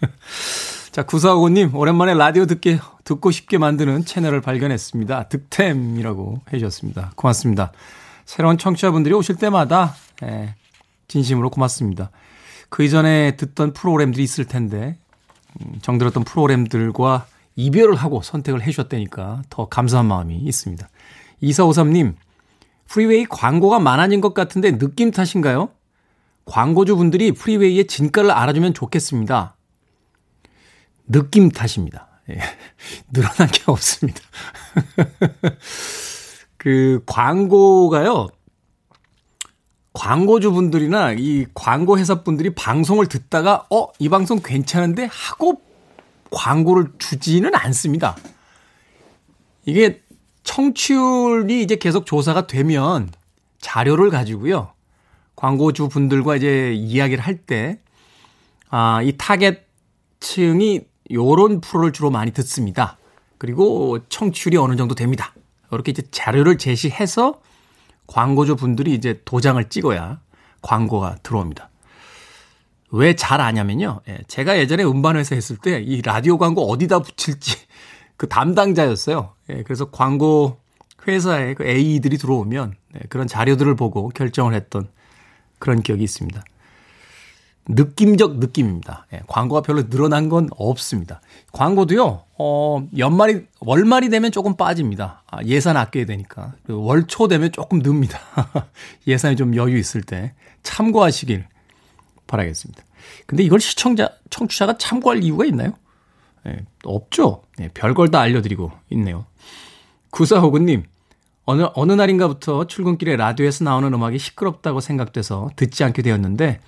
[laughs] 자, 구사하고님, 오랜만에 라디오 듣게, 듣고 싶게 만드는 채널을 발견했습니다. 득템이라고 해주셨습니다. 고맙습니다. 새로운 청취자분들이 오실 때마다, 예, 진심으로 고맙습니다. 그 이전에 듣던 프로그램들이 있을 텐데, 음, 정들었던 프로그램들과 이별을 하고 선택을 해주셨다니까 더 감사한 마음이 있습니다. 2453님, 프리웨이 광고가 많아진 것 같은데 느낌 탓인가요? 광고주 분들이 프리웨이의 진가를 알아주면 좋겠습니다. 느낌 탓입니다. 예. [laughs] 늘어난 게 없습니다. [laughs] 그 광고가요. 광고주 분들이나 이 광고 회사 분들이 방송을 듣다가 어, 이 방송 괜찮은데 하고 광고를 주지는 않습니다. 이게 청취율이 이제 계속 조사가 되면 자료를 가지고요. 광고주 분들과 이제 이야기를 할 때, 아, 이 타겟층이 요런 프로를 주로 많이 듣습니다. 그리고 청취율이 어느 정도 됩니다. 이렇게 이제 자료를 제시해서 광고주 분들이 이제 도장을 찍어야 광고가 들어옵니다. 왜 잘 아냐면요. 예, 제가 예전에 음반회사 했을 때 이 라디오 광고 어디다 붙일지 [laughs] 그 담당자였어요. 예, 그래서 광고 회사에 그 A들이 들어오면 네, 그런 자료들을 보고 결정을 했던 그런 기억이 있습니다. 느낌적 느낌입니다. 예, 광고가 별로 늘어난 건 없습니다. 광고도요, 어, 연말이, 월말이 되면 조금 빠집니다. 아, 예산 아껴야 되니까. 월초 되면 조금 늡니다. [laughs] 예산이 좀 여유 있을 때 참고하시길 바라겠습니다. 근데 이걸 시청자, 청취자가 참고할 이유가 있나요? 예, 없죠. 예, 별걸 다 알려드리고 있네요. 구사호구님, 어느, 어느 날인가부터 출근길에 라디오에서 나오는 음악이 시끄럽다고 생각돼서 듣지 않게 되었는데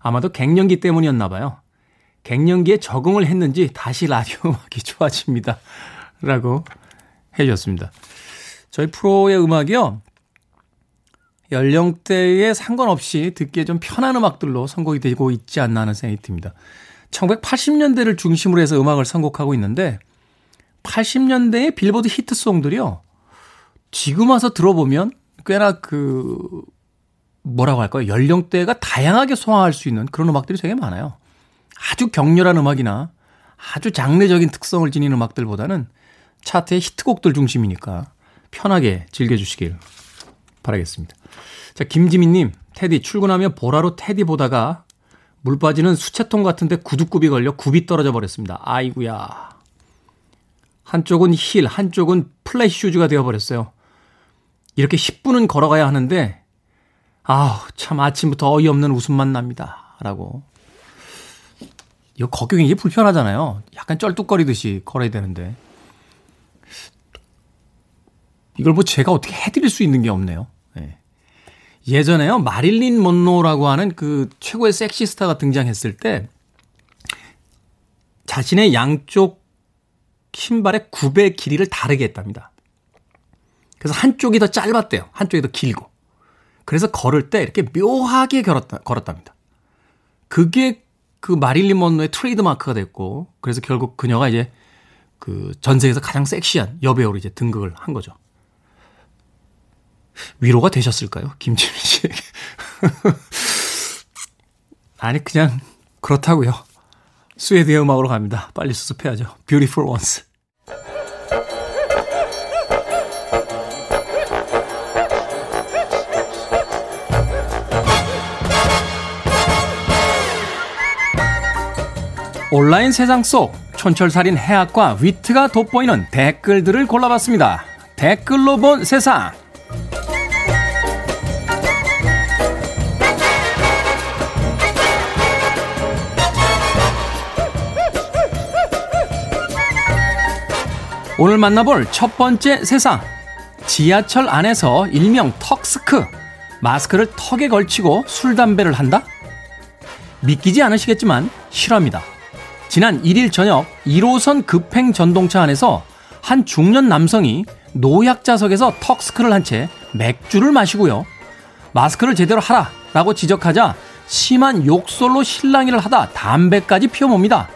아마도 갱년기 때문이었나 봐요. 갱년기에 적응을 했는지 다시 라디오 [laughs] 음악이 좋아집니다. 라고 주셨습니다. 저희 프로의 음악이요. 연령대에 상관없이 듣기에 좀 편한 음악들로 선곡이 되고 있지 않나 하는 생각이 듭니다. 1980년대를 중심으로 해서 음악을 선곡하고 있는데 80년대의 빌보드 히트송들이요. 지금 와서 들어보면 꽤나 그 뭐라고 할까요? 연령대가 다양하게 소화할 수 있는 그런 음악들이 되게 많아요. 아주 격렬한 음악이나 아주 장르적인 특성을 지닌 음악들보다는 차트의 히트곡들 중심이니까 편하게 즐겨주시길 바라겠습니다. 자, 김지민님, 테디, 출근하며 보라로 테디 보다가 물 빠지는 수채통 같은데 구두굽이 걸려 굽이 떨어져 버렸습니다. 아이구야. 한쪽은 힐, 한쪽은 flat shoes가 되어버렸어요. 이렇게 10분은 걸어가야 하는데, 아우, 참 아침부터 어이없는 웃음만 납니다. 라고. 이거 걷기 굉장히 불편하잖아요. 약간 쩔뚝거리듯이 걸어야 되는데. 이걸 뭐 제가 어떻게 해드릴 수 있는 게 없네요. 네. 예전에요, 마릴린 먼로라고 하는 그 최고의 섹시스타가 등장했을 때, 자신의 양쪽 신발의 굽의 길이를 다르게 했답니다. 그래서 한쪽이 더 짧았대요. 한쪽이 더 길고. 그래서 걸을 때 이렇게 묘하게 걸었다, 걸었답니다. 그게 그 마릴린 먼로의 트레이드 마크가 됐고, 그래서 결국 그녀가 이제 그 전세에서 가장 섹시한 여배우로 이제 등극을 한 거죠. 위로가 되셨을까요? 김지민 씨에게. [laughs] 아니, 그냥 그렇다고요. 스웨드의 음악으로 갑니다. 빨리 수습해야죠. Beautiful Ones. 온라인 세상 속 촌철살인 해학과 위트가 돋보이는 댓글들을 골라봤습니다. 댓글로 본 세상. 오늘 만나볼 첫 번째 세상. 지하철 안에서 일명 턱스크. 마스크를 턱에 걸치고 술, 담배를 한다? 믿기지 않으시겠지만 실화입니다. 지난 1일 저녁 1호선 급행 전동차 안에서 한 중년 남성이 노약자석에서 턱스크를 한 채 맥주를 마시고요. 마스크를 제대로 하라 라고 지적하자 심한 욕설로 실랑이를 하다 담배까지 피워봅니다.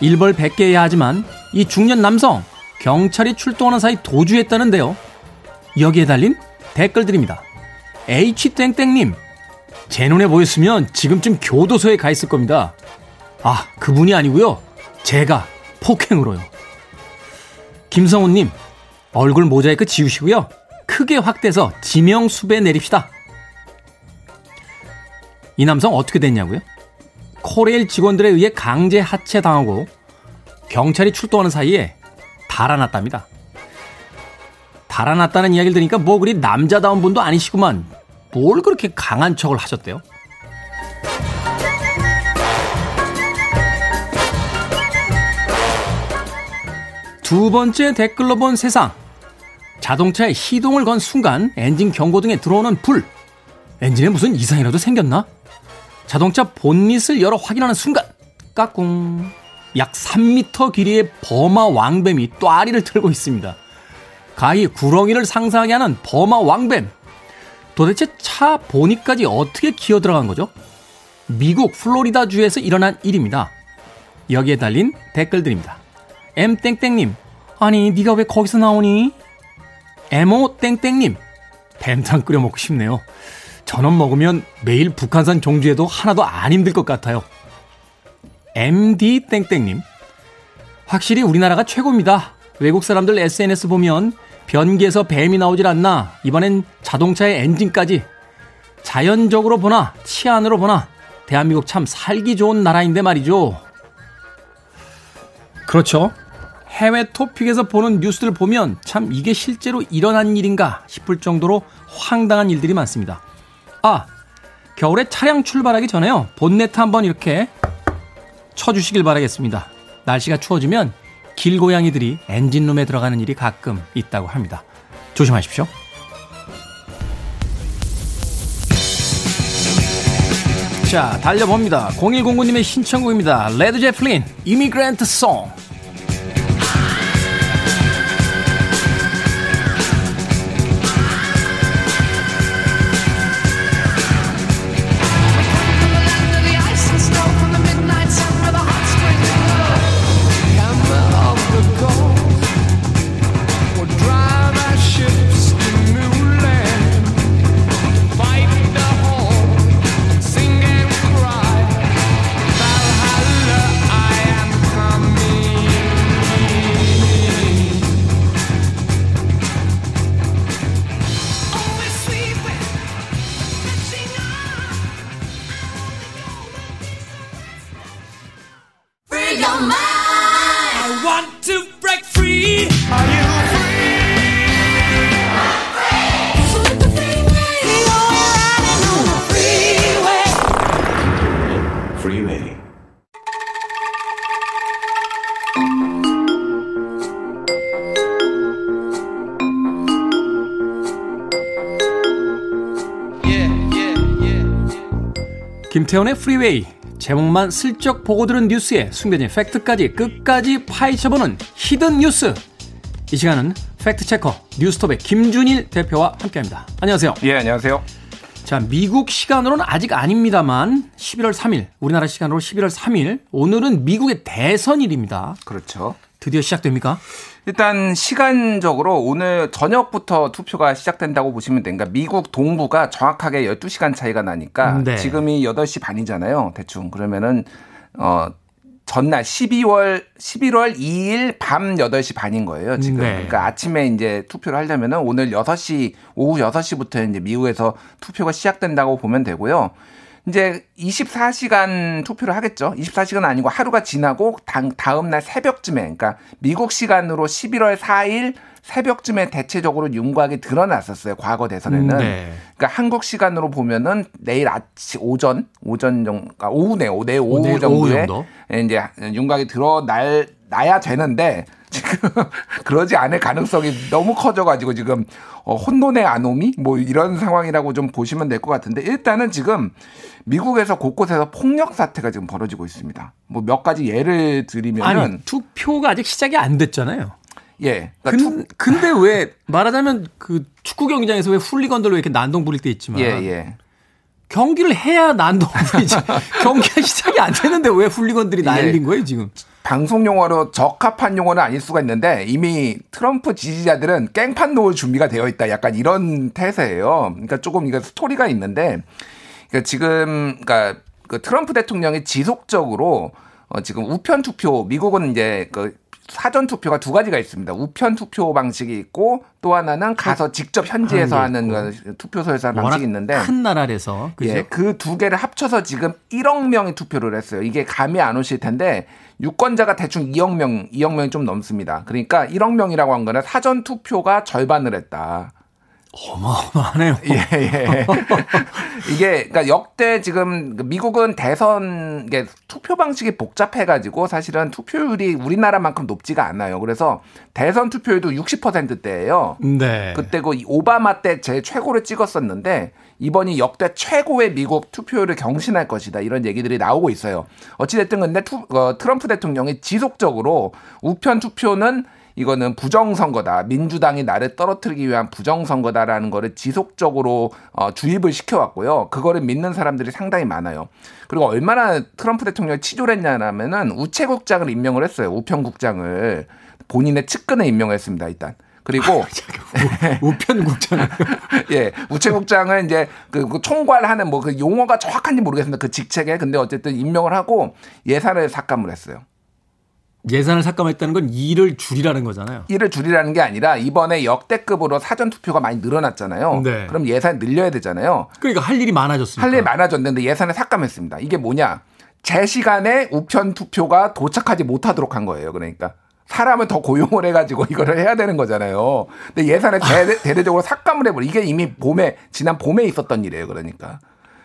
일벌 100개야 하지만 이 중년 남성 경찰이 출동하는 사이 도주했다는데요. 여기에 달린 댓글들입니다. H땡땡님, 제 눈에 보였으면 지금쯤 교도소에 가 있을 겁니다. 아, 그분이 아니고요. 제가 폭행으로요. 김성훈님, 얼굴 모자이크 지우시고요. 크게 확대해서 지명 수배 내립시다. 이 남성 어떻게 됐냐고요? 코레일 직원들에 의해 강제 하체당하고 경찰이 출동하는 사이에 달아났답니다. 달아났다는 이야기를 들으니까 뭐 그리 남자다운 분도 아니시구만. 뭘 그렇게 강한 척을 하셨대요? 두 번째 댓글로 본 세상. 자동차에 시동을 건 순간 엔진 경고등에 들어오는 불. 엔진에 무슨 이상이라도 생겼나? 자동차 본닛을 열어 확인하는 순간 까꿍. 약 3미터 길이의 버마 왕뱀이 또아리를 틀고 있습니다. 가히 구렁이를 상상하게 하는 버마 왕뱀. 도대체 차 보니까지 어떻게 기어 들어간 거죠? 미국 플로리다주에서 일어난 일입니다. 여기에 달린 댓글들입니다. M땡땡님, 아니, 네가 왜 거기서 나오니? 에모 땡땡님, 뱀탕 끓여 먹고 싶네요. 전원 먹으면 매일 북한산 종주에도 하나도 안 힘들 것 같아요. MD 땡땡님, 확실히 우리나라가 최고입니다. 외국 사람들 SNS 보면 변기에서 뱀이 나오질 않나. 이번엔 자동차의 엔진까지. 자연적으로 보나, 치안으로 보나, 대한민국 참 살기 좋은 나라인데 말이죠. 그렇죠. 해외 토픽에서 보는 뉴스를 보면 참 이게 실제로 일어난 일인가 싶을 정도로 황당한 일들이 많습니다. 아, 겨울에 차량 출발하기 전에요. 본네트 한번 이렇게 쳐주시길 바라겠습니다. 날씨가 추워지면 길고양이들이 엔진룸에 들어가는 일이 가끔 있다고 합니다. 조심하십시오. 자, 달려봅니다. 0109님의 신청곡입니다. 레드 제플린, 이미그랜트 송. 김태훈의 프리웨이 제목만 슬쩍 보고 들은 뉴스에 숨겨진 fact까지 끝까지 파헤쳐보는 hidden 뉴스 이 시간은 fact checker 뉴스톱의 김준일 대표와 함께합니다. 안녕하세요. 예, 안녕하세요. 자, 미국 시간으로는 아직 아닙니다만 11월 3일, 우리나라 시간으로 11월 3일, 오늘은 미국의 대선일입니다. 그렇죠. 드디어 시작됩니까? 일단 시간적으로 오늘 저녁부터 투표가 시작된다고 보시면 됩니다. 미국 동부가 정확하게 12시간 차이가 나니까 네. 지금이 8시 반이잖아요. 대충. 그러면은 어 전날 12월 11월 2일 밤 8시 반인 거예요, 지금. 네. 그러니까 아침에 이제 투표를 하려면은 오늘 6시 오후 6시부터 이제 미국에서 투표가 시작된다고 보면 되고요. 이제 24시간 투표를 하겠죠. 24시간 아니고 하루가 지나고 다음 날 새벽쯤에 그러니까 미국 시간으로 11월 4일 새벽쯤에 대체적으로 윤곽이 드러났었어요. 과거 대선에는. 네. 그러니까 한국 시간으로 보면은 내일 아침 오전 오전 정도 아, 오후네 오후, 오후 정도에 오후 이제 윤곽이 드러날 나야 되는데 지금 [laughs] 그러지 않을 가능성이 너무 커져가지고 지금 어, 혼돈의 아노미 뭐 이런 상황이라고 좀 보시면 될 것 같은데 일단은 지금 미국에서 곳곳에서 폭력 사태가 지금 벌어지고 있습니다. 뭐 몇 가지 예를 들이면은 아니, 투표가 아직 시작이 안 됐잖아요. 예. 그러니까 근, 투... 근데 왜 말하자면 그 축구 경기장에서 왜 훌리건들 왜 이렇게 난동 부릴 때 있지만 예, 예. 경기를 해야 난동 부리지. [laughs] 경기가 시작이 안 되는데 왜 훌리건들이 날린 예. 거예요, 지금? 방송 용어로 적합한 용어는 아닐 수가 있는데 이미 트럼프 지지자들은 깽판 놓을 준비가 되어 있다. 약간 이런 태세예요. 그러니까 조금 이거 스토리가 있는데 그러니까 지금 그러니까 그 트럼프 대통령이 지속적으로 어 지금 우편 투표 미국은 이제 그 사전 투표가 두 가지가 있습니다. 우편 투표 방식이 있고 또 하나는 가서 직접 현지에서 하는 그 투표소에서 하는 방식이 있는데 큰 나라에서 예, 그 두 개를 합쳐서 지금 1억 명이 투표를 했어요. 이게 감이 안 오실 텐데 유권자가 대충 2억 명, 2억 명이 좀 넘습니다. 그러니까 1억 명이라고 한 거는 사전 투표가 절반을 했다. 어마어마하네요. 예, 예. [laughs] 이게, 그러니까 역대 지금 미국은 대선, 이게 투표 방식이 복잡해 가지고 사실은 투표율이 우리나라만큼 높지가 않아요. 그래서 대선 투표율도 60%대예요. 네. 그때 그 오바마 때 제 최고를 찍었었는데 이번이 역대 최고의 미국 투표율을 경신할 것이다. 이런 얘기들이 나오고 있어요. 어찌 됐든 근데 투, 어, 트럼프 대통령이 지속적으로 우편 투표는 이거는 부정선거다. 민주당이 나를 떨어뜨리기 위한 부정선거다라는 거를 지속적으로 어, 주입을 시켜왔고요. 그거를 믿는 사람들이 상당히 많아요. 그리고 얼마나 트럼프 대통령이 치졸 했냐면은 우체국장을 임명을 했어요. 우편국장을. 본인의 측근에 임명했습니다, 일단. 그리고 우편국장 [laughs] 예 우체국장은 이제 그, 그 총괄하는 뭐 그 용어가 정확한지 모르겠습니다 그 직책에 근데 어쨌든 임명을 하고 예산을 삭감을 했어요. 예산을 삭감했다는 건 일을 줄이라는 거잖아요. 일을 줄이라는 게 아니라 이번에 역대급으로 사전 투표가 많이 늘어났잖아요. 네. 그럼 예산 늘려야 되잖아요. 그러니까 할 일이 많아졌습니다. 할 일이 많아졌는데 예산을 삭감했습니다. 이게 뭐냐? 제 시간에 우편 투표가 도착하지 못하도록 한 거예요. 그러니까 사람을 더 고용을 해가지고 이거를 해야 되는 거잖아요. 근데 예산을 [laughs] 대대, 적으로 삭감을 해버려. 이게 이미 봄에 지난 봄에 있었던 일이에요. 그러니까.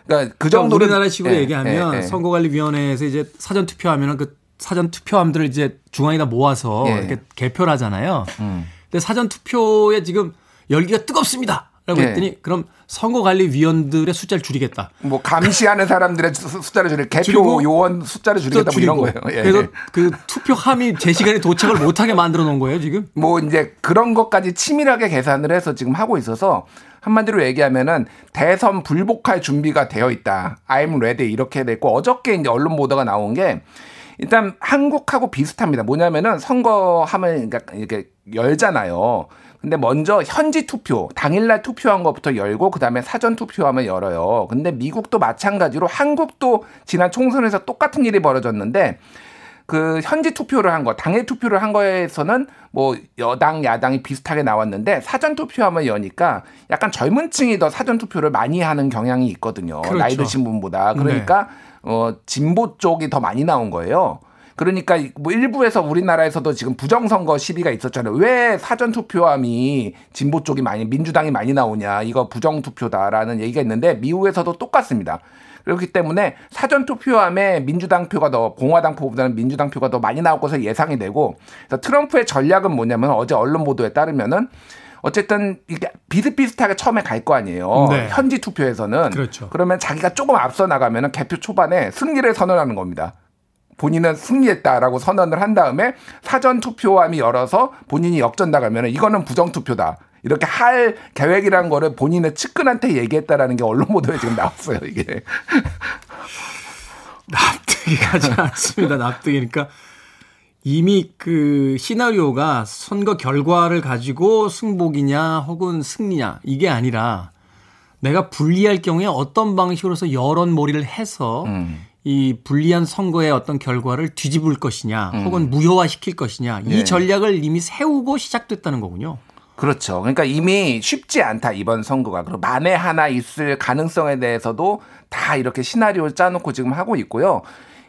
그러니까 그 정도로 그러니까 우리나라 식으로 예, 얘기하면 예, 예. 선거관리위원회에서 이제 사전 투표하면은 그 사전 투표함들을 이제 중앙에다 모아서 예. 이렇게 개표를 하잖아요. 음. 근데 사전 투표에 지금 열기가 뜨겁습니다. 라고 예. 했더니 그럼 선거관리위원들의 숫자를 줄이겠다. 뭐 감시하는 사람들의 숫자를 줄이 개표 요원 숫자를 줄이겠다 뭐 이런 거예요. 예. 그래서 그 투표함이 제 시간에 도착을 못하게 만들어 놓은 거예요 지금. 뭐 이제 그런 것까지 치밀하게 계산을 해서 지금 하고 있어서 한마디로 얘기하면은 대선 불복할 준비가 되어 있다. I'm ready 이렇게 됐고 어저께 이제 언론 보도가 나온 게 일단 한국하고 비슷합니다. 뭐냐면은 선거하면 그러니까 이렇게 열잖아요. 근데 먼저 현지 투표, 당일날 투표한 것부터 열고 그다음에 사전 투표하면 열어요. 근데 미국도 마찬가지로 한국도 지난 총선에서 똑같은 일이 벌어졌는데 그 현지 투표를 한 거, 당일 투표를 한 거에서는 뭐 여당, 야당이 비슷하게 나왔는데 사전 투표하면 여니까 약간 젊은 층이 더 사전 투표를 많이 하는 경향이 있거든요. 그렇죠. 나이 드신 분보다. 그러니까 네. 어, 진보 쪽이 더 많이 나온 거예요. 그러니까 뭐 일부에서 우리나라에서도 지금 부정선거 시비가 있었잖아요. 왜 사전 투표함이 진보 쪽이 많이 민주당이 많이 나오냐 이거 부정 투표다라는 얘기가 있는데 미국에서도 똑같습니다. 그렇기 때문에 사전 투표함에 민주당 표가 더 공화당 표보다는 민주당 표가 더 많이 나올 것을 예상이 되고 트럼프의 전략은 뭐냐면 어제 언론 보도에 따르면은 어쨌든 이게 비슷비슷하게 처음에 갈 거 아니에요. 네. 현지 투표에서는 그렇죠. 그러면 자기가 조금 앞서 나가면은 개표 초반에 승리를 선언하는 겁니다. 본인은 승리했다라고 선언을 한 다음에 사전 투표함이 열어서 본인이 역전 나가면 이거는 부정 투표다. 이렇게 할 계획이라는 거를 본인의 측근한테 얘기했다라는 게 언론 보도에 지금 나왔어요, 이게. [laughs] 납득이 가지 않습니다. 납득이니까 이미 그 시나리오가 선거 결과를 가지고 승복이냐 혹은 승리냐 이게 아니라 내가 불리할 경우에 어떤 방식으로서 여론몰이를 해서 음. 이 불리한 선거의 어떤 결과를 뒤집을 것이냐 음. 혹은 무효화시킬 것이냐 이 네. 전략을 이미 세우고 시작됐다는 거군요. 그렇죠. 그러니까 이미 쉽지 않다 이번 선거가. 그리고 만에 하나 있을 가능성에 대해서도 다 이렇게 시나리오를 짜놓고 지금 하고 있고요.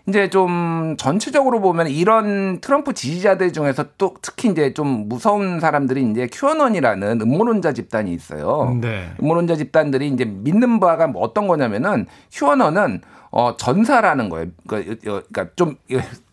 이제 좀 전체적으로 보면 이런 트럼프 지지자들 중에서 또 특히 이제 좀 무서운 사람들이 이제 큐어넌이라는 음모론자 집단이 있어요. 네. 음모론자 집단들이 이제 믿는 바가 뭐 어떤 거냐면은 큐어넌은 어 전사라는 거예요. 그러니까, 그러니까 좀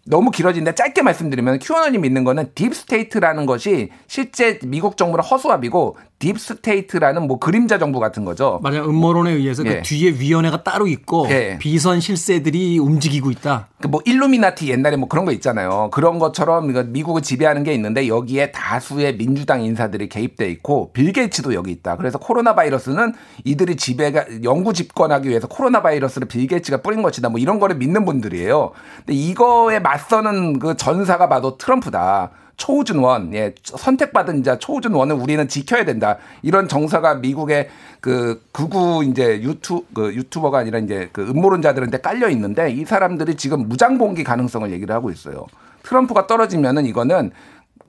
너무 길어진데 짧게 말씀드리면 큐어넌이 믿는 거는 deep state라는 것이 실제 미국 정부의 허수아비고 deep state라는 뭐 그림자 정부 같은 거죠. 맞아요. 음모론에 의해서 그 예. 그 뒤에 위원회가 따로 있고 예. 비선 실세들이 움직이고 있다. 그 뭐 일루미나티 옛날에 뭐 그런 거 있잖아요. 그런 것처럼 미국을 지배하는 게 있는데 여기에 다수의 민주당 인사들이 개입돼 있고 빌 게이츠도 여기 있다. 그래서 코로나 바이러스는 이들이 지배가 영구 집권하기 위해서 코로나 바이러스를 빌 게이츠가 뿌린 것이다. 뭐 이런 거를 믿는 분들이에요. 근데 이거에 맞서는 그 전사가 바로 트럼프다. chosen one, 예, 선택받은 자 chosen one을 우리는 지켜야 된다. 이런 정서가 미국의 그 극우 이제 유튜 그 유튜버가 아니라 이제 그 음모론자들한테 깔려 있는데 이 사람들이 지금 무장 봉기 가능성을 얘기를 하고 있어요. 트럼프가 떨어지면은 이거는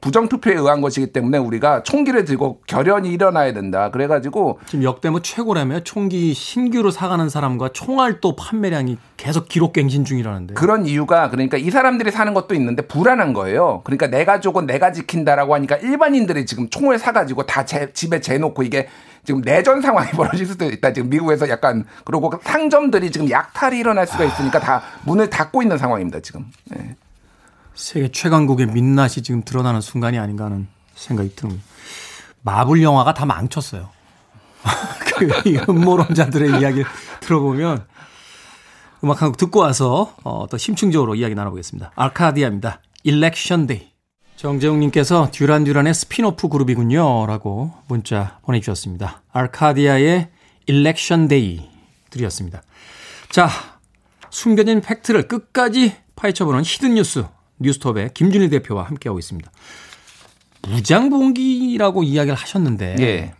부정투표에 의한 것이기 때문에 우리가 총기를 들고 결연히 일어나야 된다. 그래가지고 지금 역대 뭐 최고라며 총기 신규로 사가는 사람과 총알도 판매량이 계속 기록갱신 중이라는데 그런 이유가 그러니까 이 사람들이 사는 것도 있는데 불안한 거예요. 그러니까 내 가족은 내가 지킨다라고 하니까 일반인들이 지금 총을 사가지고 다 제, 집에 재놓고 이게 지금 내전 상황이 [laughs] 벌어질 수도 있다. 지금 미국에서 약간 그리고 상점들이 지금 약탈이 일어날 수가 있으니까 다 문을 닫고 있는 상황입니다. 지금. 네. 세계 최강국의 민낯이 지금 드러나는 순간이 아닌가 하는 생각이 듭니다. 마블 영화가 다 망쳤어요. [laughs] 그 음모론자들의 이야기를 들어보면 음악 한 곡 듣고 와서 어, 또 심층적으로 이야기 나눠보겠습니다. 아카디아입니다. Election Day. 정재웅님께서 듀란 듀란의 스피노프 그룹이군요. 라고 문자 보내주셨습니다. 아카디아의 Election Day 드렸습니다. 자, 숨겨진 fact를 끝까지 파헤쳐보는 hidden 뉴스 뉴스톱의 김준일 대표와 함께하고 있습니다. 무장봉기라고 이야기를 하셨는데 예.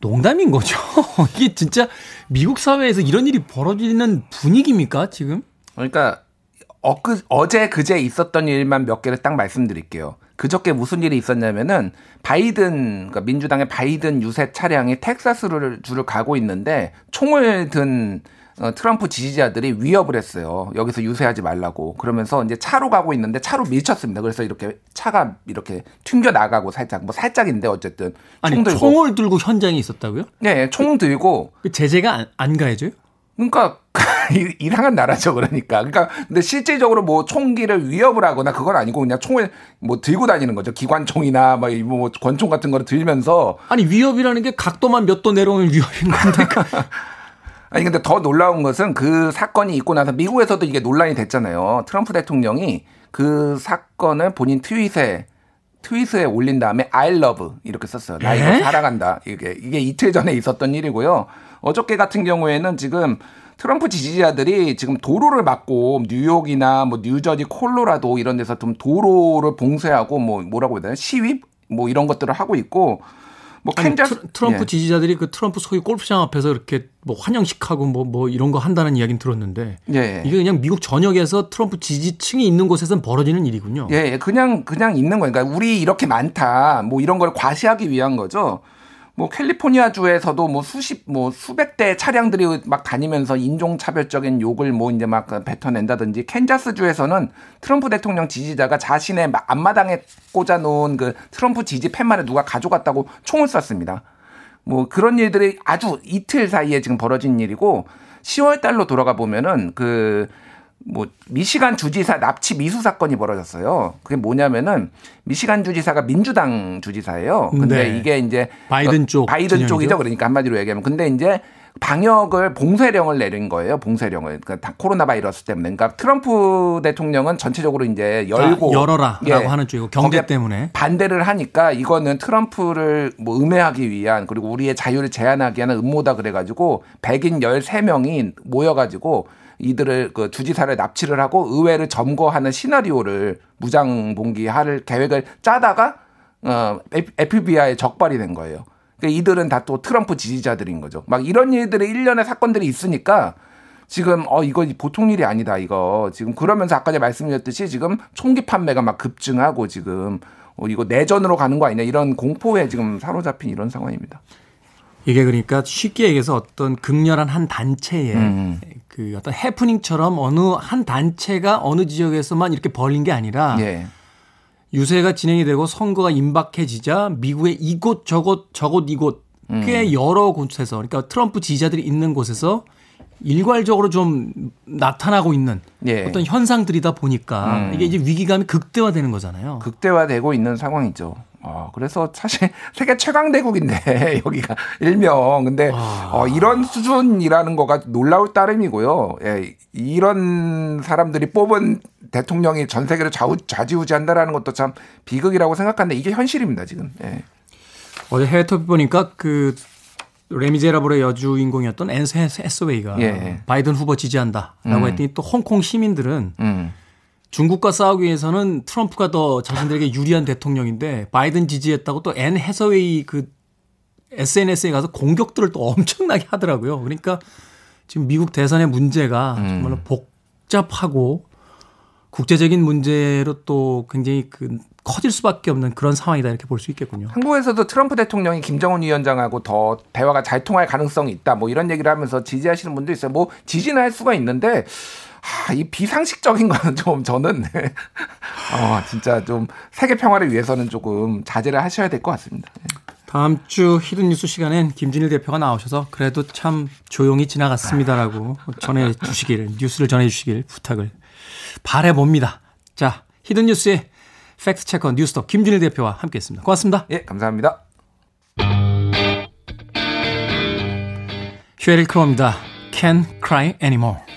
농담인 거죠. [laughs] 이게 진짜 미국 사회에서 이런 일이 벌어지는 분위기입니까 지금? 그러니까 엊그, 어제 그제 있었던 일만 몇 개를 딱 말씀드릴게요. 그저께 무슨 일이 있었냐면은 바이든 그러니까 민주당의 바이든 유세 차량이 텍사스를 주를 가고 있는데 총을 든 어, 트럼프 지지자들이 위협을 했어요. 여기서 유세하지 말라고. 그러면서 이제 차로 가고 있는데 차로 밀쳤습니다. 그래서 이렇게 차가 이렇게 튕겨 나가고 살짝 뭐 살짝인데 어쨌든 아니, 총 들고 총을 들고 현장에 있었다고요? 네, 총 들고 그 제재가 안, 안 가해져요? 그러니까 [laughs] 이상한 나라죠 그러니까 그러니까 근데 실질적으로 뭐 총기를 위협을 하거나 그건 아니고 그냥 총을 뭐 들고 다니는 거죠 기관총이나 뭐, 뭐 권총 같은 거를 들면서 아니 위협이라는 게 각도만 몇 도 내려오는 위협인 건데 [laughs] 아니 근데 더 놀라운 것은 그 사건이 있고 나서 미국에서도 이게 논란이 됐잖아요. 트럼프 대통령이 그 사건을 본인 트윗에 트윗에 올린 다음에 I love 이렇게 썼어요. 나 이거 사랑한다. 이게 이게 이틀 전에 있었던 일이고요. 어저께 같은 경우에는 지금 트럼프 지지자들이 지금 도로를 막고 뉴욕이나 뭐 뉴저지, 콜로라도 이런 데서 좀 도로를 봉쇄하고 뭐 뭐라고 해야 되나 시위 뭐 이런 것들을 하고 있고 뭐 캔자스 트럼프 예. 지지자들이 그 트럼프 소유 골프장 앞에서 이렇게 뭐 환영식하고 뭐뭐 뭐 이런 거 한다는 이야기는 들었는데 예. 이게 그냥 미국 전역에서 트럼프 지지층이 있는 곳에서는 벌어지는 일이군요. 예, 예. 그냥 그냥 있는 거니까 우리 이렇게 많다 뭐 이런 걸 과시하기 위한 거죠. 뭐 캘리포니아 주에서도 뭐 수십 뭐 수백 대 차량들이 막 다니면서 인종 차별적인 욕을 뭐 이제 막 뱉어낸다든지 캔자스 주에서는 트럼프 대통령 지지자가 자신의 앞마당에 꽂아 놓은 그 트럼프 지지 팻말을 누가 가져갔다고 총을 쐈습니다. 뭐 그런 일들이 아주 이틀 사이에 지금 벌어진 일이고 10월 달로 돌아가 보면은 그 뭐 미시간 주지사 납치 미수 사건이 벌어졌어요. 그게 뭐냐면은 미시간 주지사가 민주당 주지사예요. 근데 네. 이게 이제 바이든 쪽 바이든 진영이죠? 쪽이죠. 그러니까 한마디로 얘기하면 근데 이제 방역을 봉쇄령을 내린 거예요. 봉쇄령을. 그러니까 코로나 바이러스 때문에. 그러니까 트럼프 대통령은 전체적으로 이제 열고 열어라라고 예, 하는 쪽이고 경제 때문에 반대를 하니까 이거는 트럼프를 뭐 음해하기 위한 그리고 우리의 자유를 제한하기 위한 음모다 그래 가지고 백인 13명이 모여 가지고 이들을 그 주지사를 납치를 하고 의회를 점거하는 시나리오를 무장 봉기할 계획을 짜다가 어 FBI에 적발이 된 거예요. 그러니까 이들은 다 또 트럼프 지지자들인 거죠. 막 이런 일들의 일련의 사건들이 있으니까 지금 어 이거 보통 일이 아니다 이거 지금 그러면서 아까 제가 말씀드렸듯이 지금 총기 판매가 막 급증하고 지금 어 이거 내전으로 가는 거 아니냐 이런 공포에 지금 사로잡힌 이런 상황입니다. 이게 그러니까 쉽게 얘기해서 어떤 극렬한 한 단체의 음. 그 어떤 해프닝처럼 어느 한 단체가 어느 지역에서만 이렇게 벌린 게 아니라 예. 유세가 진행이 되고 선거가 임박해지자 미국의 이곳 저곳 저곳 이곳 꽤 음. 여러 곳에서 그러니까 트럼프 지지자들이 있는 곳에서 일괄적으로 좀 나타나고 있는 예. 어떤 현상들이다 보니까 음. 이게 이제 위기감이 극대화되는 거잖아요. 극대화되고 있는 상황이죠. 어, 그래서 사실 [laughs] 세계 최강 대국인데 [laughs] 여기가 일명 근데 아. 어, 이런 수준이라는 거가 놀라울 따름이고요. 예, 이런 사람들이 뽑은 대통령이 전 세계를 좌우, 좌지우지한다라는 것도 참 비극이라고 생각하는데 이게 현실입니다 지금. 예. 어제 해외 토픽 보니까 그 레미제라블의 여주인공이었던 앤 해서웨이가 예. 바이든 후보 지지한다라고 음. 했더니 또 홍콩 시민들은 음. 중국과 싸우기 위해서는 트럼프가 더 자신들에게 유리한 대통령인데 바이든 지지했다고 또 앤 해서웨이 그 SNS에 가서 공격들을 또 엄청나게 하더라고요. 그러니까 지금 미국 대선의 문제가 음. 정말로 복잡하고 국제적인 문제로 또 굉장히 그 커질 수밖에 없는 그런 상황이다 이렇게 볼 수 있겠군요. 한국에서도 트럼프 대통령이 김정은 위원장하고 더 대화가 잘 통할 가능성이 있다. 뭐 이런 얘기를 하면서 지지하시는 분도 있어요. 뭐 지지는 할 수가 있는데 아, 이 비상식적인 [laughs] 거는 좀 저는 네. [laughs] 어, 진짜 좀 세계 평화를 위해서는 조금 자제를 하셔야 될 것 같습니다. 네. 다음 주 hidden 뉴스 시간엔 김준일 대표가 나오셔서 그래도 참 조용히 지나갔습니다라고 전해 주시길 뉴스를 전해 주시길 부탁을 바래 봅니다. 자, hidden 뉴스의 fact checker 뉴스톱 김준일 대표와 함께했습니다. 고맙습니다. 예, 감사합니다. 쉐릴 크로입니다. Can't Cry Anymore.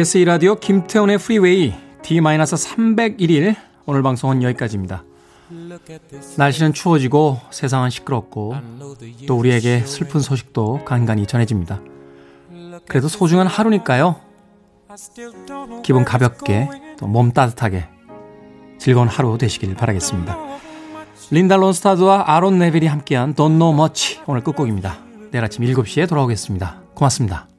KBS 이라디오 김태훈의 프리웨이 D-301일 오늘 방송은 여기까지입니다. 날씨는 추워지고 세상은 시끄럽고 또 우리에게 슬픈 소식도 간간히 전해집니다. 그래도 소중한 하루니까요. 기분 가볍게 또 몸 따뜻하게 즐거운 하루 되시길 바라겠습니다. 린다 론스타드와 아론 네빌이 함께한 Don't Know Much 오늘 끝곡입니다. 내일 아침 7시에 돌아오겠습니다. 고맙습니다.